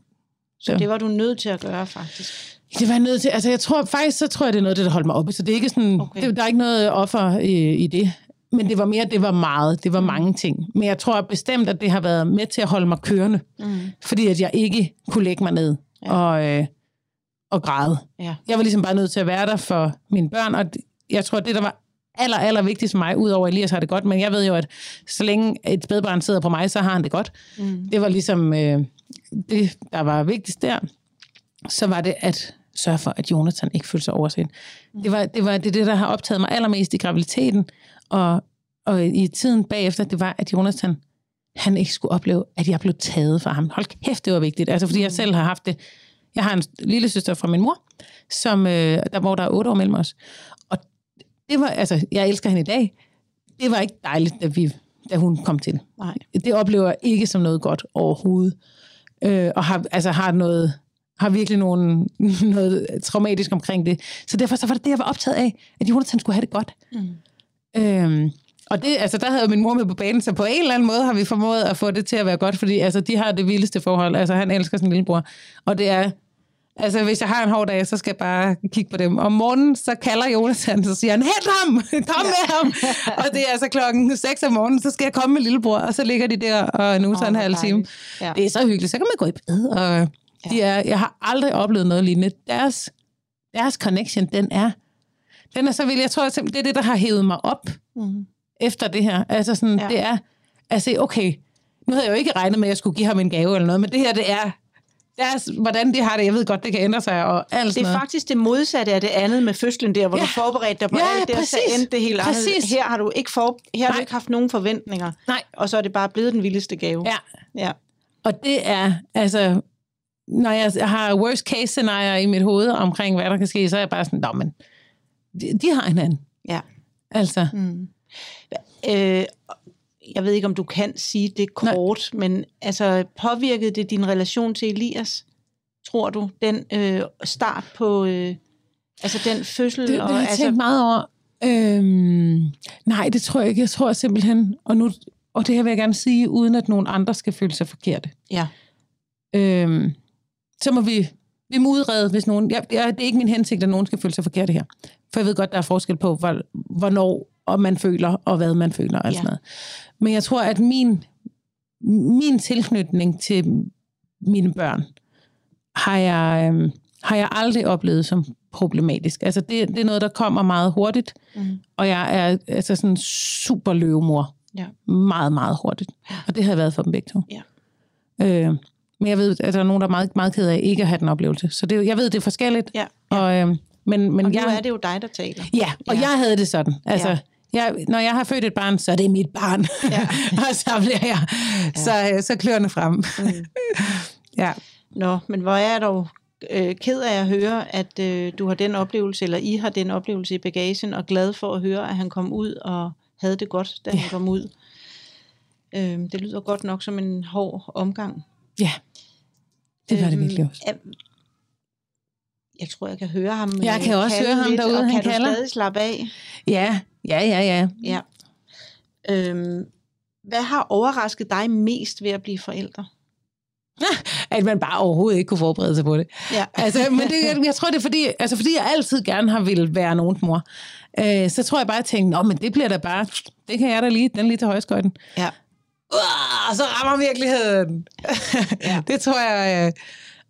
[SPEAKER 2] Så det var du nødt til at gøre, faktisk.
[SPEAKER 3] Det var jeg nødt til, altså jeg tror faktisk, så tror jeg, det er noget, det, der holdt mig oppe, så det er ikke sådan,
[SPEAKER 2] Okay.
[SPEAKER 3] okay. det, der er ikke noget offer i, i det. Men det var mere, det var meget, det var mange ting. Men jeg tror bestemt, at det har været med til at holde mig kørende,
[SPEAKER 2] Mm.
[SPEAKER 3] fordi at jeg ikke kunne lægge mig ned
[SPEAKER 2] Ja.
[SPEAKER 3] og, øh, og græde.
[SPEAKER 2] Ja.
[SPEAKER 3] Jeg var ligesom bare nødt til at være der for mine børn, og jeg tror, det der var aller, aller vigtigst for mig, udover at Elias har det godt, men jeg ved jo, at så længe et spædbarn sidder på mig, så har han det godt.
[SPEAKER 2] Mm.
[SPEAKER 3] Det var ligesom øh, det, der var vigtigst der. Så var det at sørge for, at Jonathan ikke følte sig overset. Det var det, var, det, det der har optaget mig allermest i graviditeten, og, og i tiden bagefter, det var, at Jonathan han ikke skulle opleve, at jeg blev taget fra ham. Hold kæft, det var vigtigt. Altså, fordi jeg selv har haft det. Jeg har en lille søster fra min mor, som, øh, der, hvor der er otte år mellem os. Og det var, altså, jeg elsker hende i dag. Det var ikke dejligt, da, vi, da hun kom til.
[SPEAKER 2] Nej.
[SPEAKER 3] Det oplever jeg ikke som noget godt overhovedet. Øh, og har, altså, har noget har virkelig nogen, noget traumatisk omkring det. Så derfor så var det det, jeg var optaget af, at Jonathan skulle have det godt.
[SPEAKER 2] Mm.
[SPEAKER 3] Øhm, og det, altså, der havde min mor med på banen, så på en eller anden måde har vi formået at få det til at være godt, fordi altså, de har det vildeste forhold. Altså, han elsker sin lillebror. Og det er, altså, hvis jeg har en hård dag, så skal jeg bare kigge på dem. Om morgenen, så kalder Jonathan, så siger han, hent ham! Kom med ham! og det er altså klokken 6 om morgenen, så skal jeg komme med lillebror, og så ligger de der og nu
[SPEAKER 2] Åh,
[SPEAKER 3] en halv time.
[SPEAKER 2] Ja.
[SPEAKER 3] Det er så hyggeligt. Så kan man gå i bed, og de er, jeg har aldrig oplevet noget lignende. Deres, deres connection, den er, den er så vild. Jeg tror simpelthen, det er det, der har hævet mig op
[SPEAKER 2] Mm.
[SPEAKER 3] efter det her. Altså sådan,
[SPEAKER 2] Ja.
[SPEAKER 3] ja. det er, altså okay, nu havde jeg jo ikke regnet med, at jeg skulle give ham en gave eller noget, men det her, det er, deres, hvordan de har det, jeg ved godt, det kan ændre sig og alt
[SPEAKER 2] Det er
[SPEAKER 3] noget.
[SPEAKER 2] faktisk det modsatte af det andet med fødslen der, hvor
[SPEAKER 3] Ja.
[SPEAKER 2] du forberedte dig på
[SPEAKER 3] Ja,
[SPEAKER 2] alt det, og så
[SPEAKER 3] præcis.
[SPEAKER 2] endte det helt anderledes.
[SPEAKER 3] Præcis.
[SPEAKER 2] Her har du ikke, for, her har du ikke haft nogen forventninger,
[SPEAKER 3] Nej,
[SPEAKER 2] og så er det bare blevet den vildeste gave.
[SPEAKER 3] ja.
[SPEAKER 2] ja.
[SPEAKER 3] Og det er, altså, når jeg har worst case scenarier i mit hoved omkring, hvad der kan ske, så er jeg bare sådan, nå, men de, de har hinanden.
[SPEAKER 2] ja.
[SPEAKER 3] Altså,
[SPEAKER 2] Mm. Øh, jeg ved ikke, om du kan sige det kort, Nej. men altså, påvirkede det din relation til Elias, tror du, den øh, start på, øh, altså den fødsel?
[SPEAKER 3] Det, det
[SPEAKER 2] og,
[SPEAKER 3] har jeg
[SPEAKER 2] altså,
[SPEAKER 3] tænkt meget over. Øhm, nej, det tror jeg ikke. Jeg tror simpelthen, og, nu, og det her vil jeg gerne sige, uden at nogen andre skal føle sig forkerte.
[SPEAKER 2] Ja,
[SPEAKER 3] Øhm, så må vi, vi må udrede, hvis nogen... Jeg, jeg, det er ikke min hensigt, at nogen skal føle sig forkerte her. For jeg ved godt, der er forskel på, hvor, hvornår og man føler, og hvad man føler. Og
[SPEAKER 2] Ja.
[SPEAKER 3] sådan noget. Men jeg tror, at min, min tilknytning til mine børn, har jeg, øhm, har jeg aldrig oplevet som problematisk. Altså, det, det er noget, der kommer meget hurtigt,
[SPEAKER 2] mm.
[SPEAKER 3] og jeg er altså sådan super løvemor.
[SPEAKER 2] ja.
[SPEAKER 3] Meget, meget hurtigt. Og det har jeg været for dem begge to.
[SPEAKER 2] Ja.
[SPEAKER 3] Øh, men jeg ved, at der er nogen, der er meget, meget ked af ikke at have den oplevelse. Så det, jeg ved, det er forskelligt.
[SPEAKER 2] ja.
[SPEAKER 3] Og, øh, men, men
[SPEAKER 2] Og nu
[SPEAKER 3] jeg,
[SPEAKER 2] er det jo dig, der taler.
[SPEAKER 3] Ja, og
[SPEAKER 2] Ja.
[SPEAKER 3] jeg havde det sådan. Altså,
[SPEAKER 2] Ja.
[SPEAKER 3] ja. jeg, når jeg har født et barn, så er det mit barn.
[SPEAKER 2] Ja.
[SPEAKER 3] og så bliver jeg, så, øh, så klør det frem.
[SPEAKER 2] Mm.
[SPEAKER 3] ja.
[SPEAKER 2] Nå, men hvor er jeg dog øh, ked af at høre, at øh, du har den oplevelse, eller I har den oplevelse i bagagen, og glad for at høre, at han kom ud og havde det godt, da han kom ud. Øh, det lyder godt nok som en hård omgang.
[SPEAKER 3] ja, det var det
[SPEAKER 2] Øhm,
[SPEAKER 3] virkelig også.
[SPEAKER 2] Jeg tror, jeg kan høre ham.
[SPEAKER 3] Jeg kan også høre ham
[SPEAKER 2] lidt,
[SPEAKER 3] derude,
[SPEAKER 2] Og
[SPEAKER 3] han
[SPEAKER 2] kan
[SPEAKER 3] kalder.
[SPEAKER 2] du stadig slappe af?
[SPEAKER 3] Ja, ja, ja, ja.
[SPEAKER 2] Ja. Øhm, hvad har overrasket dig mest ved at blive forældre?
[SPEAKER 3] At man bare overhovedet ikke kunne forberede sig på det.
[SPEAKER 2] Ja.
[SPEAKER 3] Altså, men det, jeg, jeg tror, det er fordi, altså, fordi jeg altid gerne har ville være nogens mor. Øh, så tror jeg bare, at jeg tænkte, Nå, men det bliver da bare, det kan jeg da lige, den lige til højskøjten.
[SPEAKER 2] Ja.
[SPEAKER 3] Uh, så rammer virkeligheden.
[SPEAKER 2] Ja.
[SPEAKER 3] det tror jeg, øh,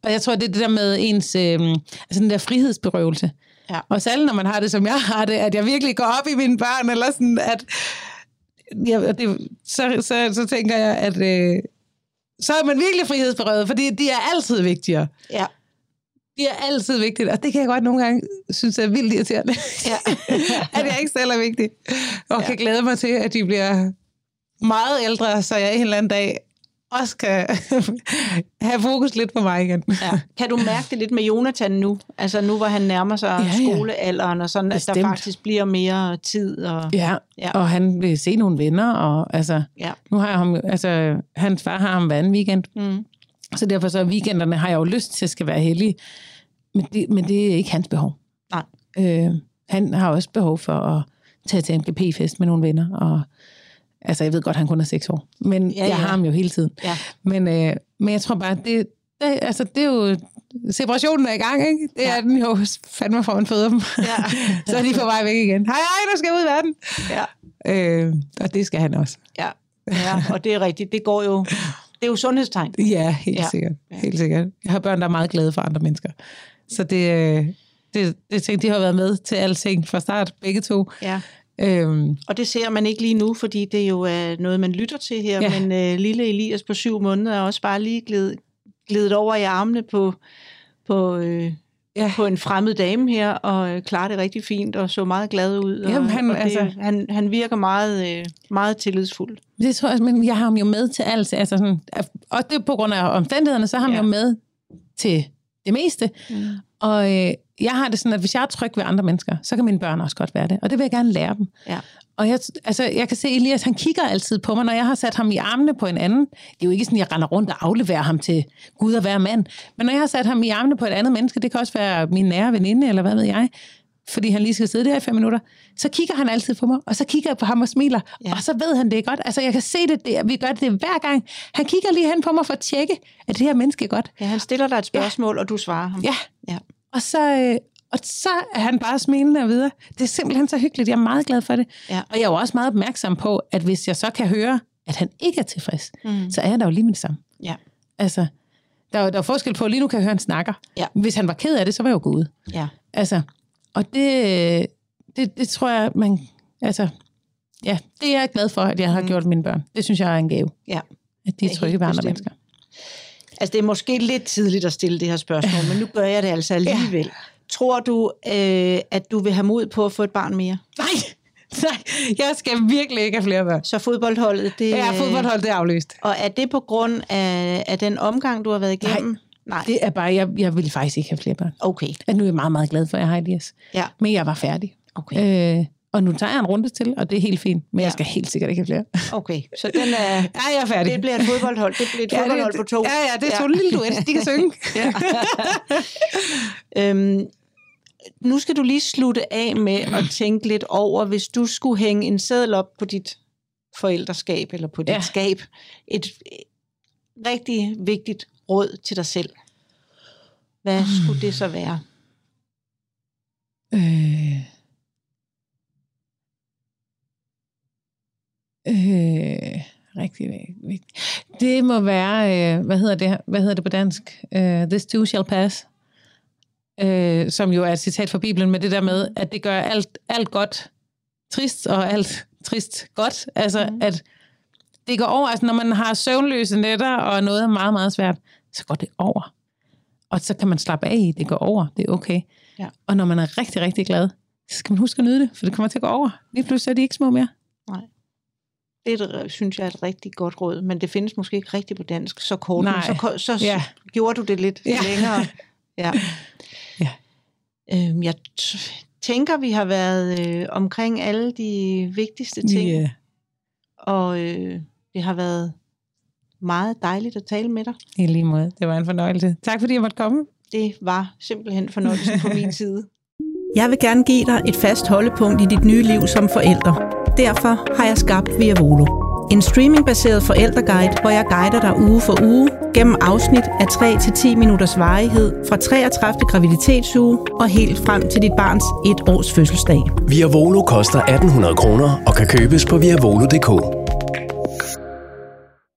[SPEAKER 3] og jeg tror, det er det der med ens, øh, altså den der frihedsberøvelse.
[SPEAKER 2] Ja.
[SPEAKER 3] Og særligt, når man har det, som jeg har det, at jeg virkelig går op i mine børn, eller sådan, at ja, og det, så, så, så tænker jeg, at øh, så er man virkelig frihedsberøvet, fordi de er altid vigtigere.
[SPEAKER 2] Ja.
[SPEAKER 3] De er altid vigtige, og det kan jeg godt nogle gange synes er vildt irriterende.
[SPEAKER 2] Ja.
[SPEAKER 3] at jeg ikke selv er vigtig. Og ja. kan glæde mig til, at de bliver meget ældre, så jeg en eller anden dag også kan have fokus lidt på mig igen.
[SPEAKER 2] Ja. Kan du mærke det lidt med Jonathan nu? Altså nu, hvor han nærmer sig
[SPEAKER 3] Ja, ja.
[SPEAKER 2] skolealderen, og sådan, at der
[SPEAKER 3] Bestemt.
[SPEAKER 2] faktisk bliver mere tid. Og...
[SPEAKER 3] Ja,
[SPEAKER 2] Ja.
[SPEAKER 3] og han vil se nogle venner, og altså,
[SPEAKER 2] Ja.
[SPEAKER 3] nu har jeg ham, altså, hans far har ham hver anden weekend,
[SPEAKER 2] Mm.
[SPEAKER 3] så derfor så weekenderne har jeg jo lyst til, at skal være heldige, men det, men det er ikke hans behov.
[SPEAKER 2] Nej.
[SPEAKER 3] Øh, han har også behov for at tage til en GP-fest med nogle venner, og altså, jeg ved godt, han kun er seks år, men
[SPEAKER 2] Ja,
[SPEAKER 3] ja, jeg har ham jo hele tiden.
[SPEAKER 2] Ja.
[SPEAKER 3] Men, øh, men jeg tror bare, det, det, altså, det er jo, separationen er i gang, ikke? Det
[SPEAKER 2] Ja.
[SPEAKER 3] er den jo fandme for, man føder dem.
[SPEAKER 2] Ja.
[SPEAKER 3] så er de på vej væk igen. Hej, hej, nu skal ud i verden.
[SPEAKER 2] Ja.
[SPEAKER 3] Øh, og det skal han også.
[SPEAKER 2] Ja. ja, og det er rigtigt. Det går jo... Det er jo sundhedstegn.
[SPEAKER 3] Ja, helt
[SPEAKER 2] Ja.
[SPEAKER 3] sikkert. Helt sikkert. Jeg har børn, der er meget glade for andre mennesker. Så det, øh, det, det ting, de har været med til alting fra start, begge to.
[SPEAKER 2] Ja.
[SPEAKER 3] Øhm,
[SPEAKER 2] Og det ser man ikke lige nu, fordi det jo er noget, man lytter til her. Ja. Men øh, lille Elias på syv måneder er også bare lige glædet, glædet over i armene på, på, øh, ja. på en fremmed dame her, og øh, klarer det rigtig fint, og så meget glad ud. Og,
[SPEAKER 3] Jamen, han,
[SPEAKER 2] og det,
[SPEAKER 3] altså,
[SPEAKER 2] han, han virker meget, øh, meget tillidsfuld.
[SPEAKER 3] Det tror jeg, men jeg har ham jo med til alt. Altså sådan, og det på grund af omstændighederne, så har han ja. jo med til det meste. Mm. Og øh, jeg har det sådan, at hvis jeg er tryg ved andre mennesker, så kan mine børn også godt være det. Og det vil jeg gerne lære dem.
[SPEAKER 2] Ja.
[SPEAKER 3] Og jeg, altså, jeg kan se, at Elias han kigger altid på mig, når jeg har sat ham i armene på en anden. Det er jo ikke sådan, at jeg render rundt og afleverer ham til Gud og hver mand. Men når jeg har sat ham i armene på et andet menneske, det kan også være min nære veninde, eller hvad ved jeg, fordi han lige skal sidde der i fem minutter, så kigger han altid på mig, og så kigger jeg på ham og smiler, ja. og så ved han det godt. Altså, jeg kan se det, det, vi gør det hver gang. Han kigger lige hen på mig for at tjekke, at det her menneske er godt.
[SPEAKER 2] Ja, han stiller dig et spørgsmål, ja. og du svarer ham.
[SPEAKER 3] Ja, ja. Og så... Øh, og så er han bare smilende og videre. Det er simpelthen så hyggeligt. Jeg er meget glad for det.
[SPEAKER 2] Ja.
[SPEAKER 3] Og jeg er jo også meget opmærksom på, at hvis jeg så kan høre, at han ikke er tilfreds, mm. så er jeg der jo lige med det samme.
[SPEAKER 2] Ja.
[SPEAKER 3] Altså, der er, der er forskel på, lige nu kan jeg høre, at han snakker.
[SPEAKER 2] Ja.
[SPEAKER 3] Hvis han var ked af det, så var jeg jo gået.
[SPEAKER 2] Ja.
[SPEAKER 3] Altså, og det, det, det tror jeg, man... Altså, ja, det er jeg glad for, at jeg har mm. gjort mine børn. Det synes jeg er en gave.
[SPEAKER 2] Ja.
[SPEAKER 3] At de er trygge ved andre mennesker.
[SPEAKER 2] Altså, det er måske lidt tidligt at stille det her spørgsmål, men nu gør jeg det altså alligevel. Ja. Tror du, øh, at du vil have mod på at få et barn mere?
[SPEAKER 3] Nej, nej, jeg skal virkelig ikke have flere børn.
[SPEAKER 2] Så fodboldholdet, det...
[SPEAKER 3] Ja, fodboldholdet, det er aflyst.
[SPEAKER 2] Og er det på grund af, af den omgang, du har været igennem?
[SPEAKER 3] Nej, Nej. Det er bare, jeg, jeg vil faktisk ikke have flere børn.
[SPEAKER 2] Okay.
[SPEAKER 3] At nu er jeg meget, meget glad for, at jeg har Elias.
[SPEAKER 2] Ja.
[SPEAKER 3] Men jeg var færdig.
[SPEAKER 2] Okay.
[SPEAKER 3] Øh, og nu tager jeg en runde til, og det er helt fint. Men ja. jeg skal helt sikkert ikke have flere.
[SPEAKER 2] Okay, så den er...
[SPEAKER 3] ja, jeg er færdig.
[SPEAKER 2] Det bliver et fodboldhold. Det bliver et ja, fodboldhold
[SPEAKER 3] det,
[SPEAKER 2] på to.
[SPEAKER 3] Ja, ja, det er to ja. lille duet. De kan synge.
[SPEAKER 2] ja. øhm, nu skal du lige slutte af med at tænke lidt over, hvis du skulle hænge en seddel op på dit forældreskab, eller på dit ja. skab. Et rigtig vigtigt råd til dig selv. Hvad skulle det så være?
[SPEAKER 3] Øh. Øh, rigtig vigtigt. Det må være, øh, hvad hedder det, hvad hedder det på dansk? Uh, This too shall pass. Uh, som jo er et citat fra Bibelen, med det der med, at det gør alt, alt godt trist, og alt trist godt. Altså, mm. at det går over. Altså, når man har søvnløse nætter, og noget er meget, meget svært, så går det over. Og så kan man slappe af i, det går over, det er okay.
[SPEAKER 2] Ja.
[SPEAKER 3] Og når man er rigtig, rigtig glad, så skal man huske at nyde det, for det kommer til at gå over. Lige pludselig er de ikke små mere.
[SPEAKER 2] Det er, synes jeg er et rigtig godt råd, men det findes måske ikke rigtigt på dansk så kort, Nej. men så, så ja. gjorde du det lidt ja. længere.
[SPEAKER 3] Ja.
[SPEAKER 2] ja. Øhm, jeg tænker, vi har været øh, omkring alle de vigtigste ting.
[SPEAKER 3] Yeah.
[SPEAKER 2] Og øh, det har været meget dejligt at tale med dig.
[SPEAKER 3] I lige måde. Det var en fornøjelse. Tak fordi jeg måtte komme.
[SPEAKER 2] Det var simpelthen fornøjelsen på min side.
[SPEAKER 4] Jeg vil gerne give dig et fast holdepunkt i dit nye liv som forælder. Derfor har jeg skabt Via Volo. En streamingbaseret forældreguide, hvor jeg guider dig uge for uge gennem afsnit af 3-10 minutters varighed fra 33. graviditetsuge og helt frem til dit barns et års fødselsdag.
[SPEAKER 1] Via Volo koster 1800 kroner og kan købes på viavolo.dk.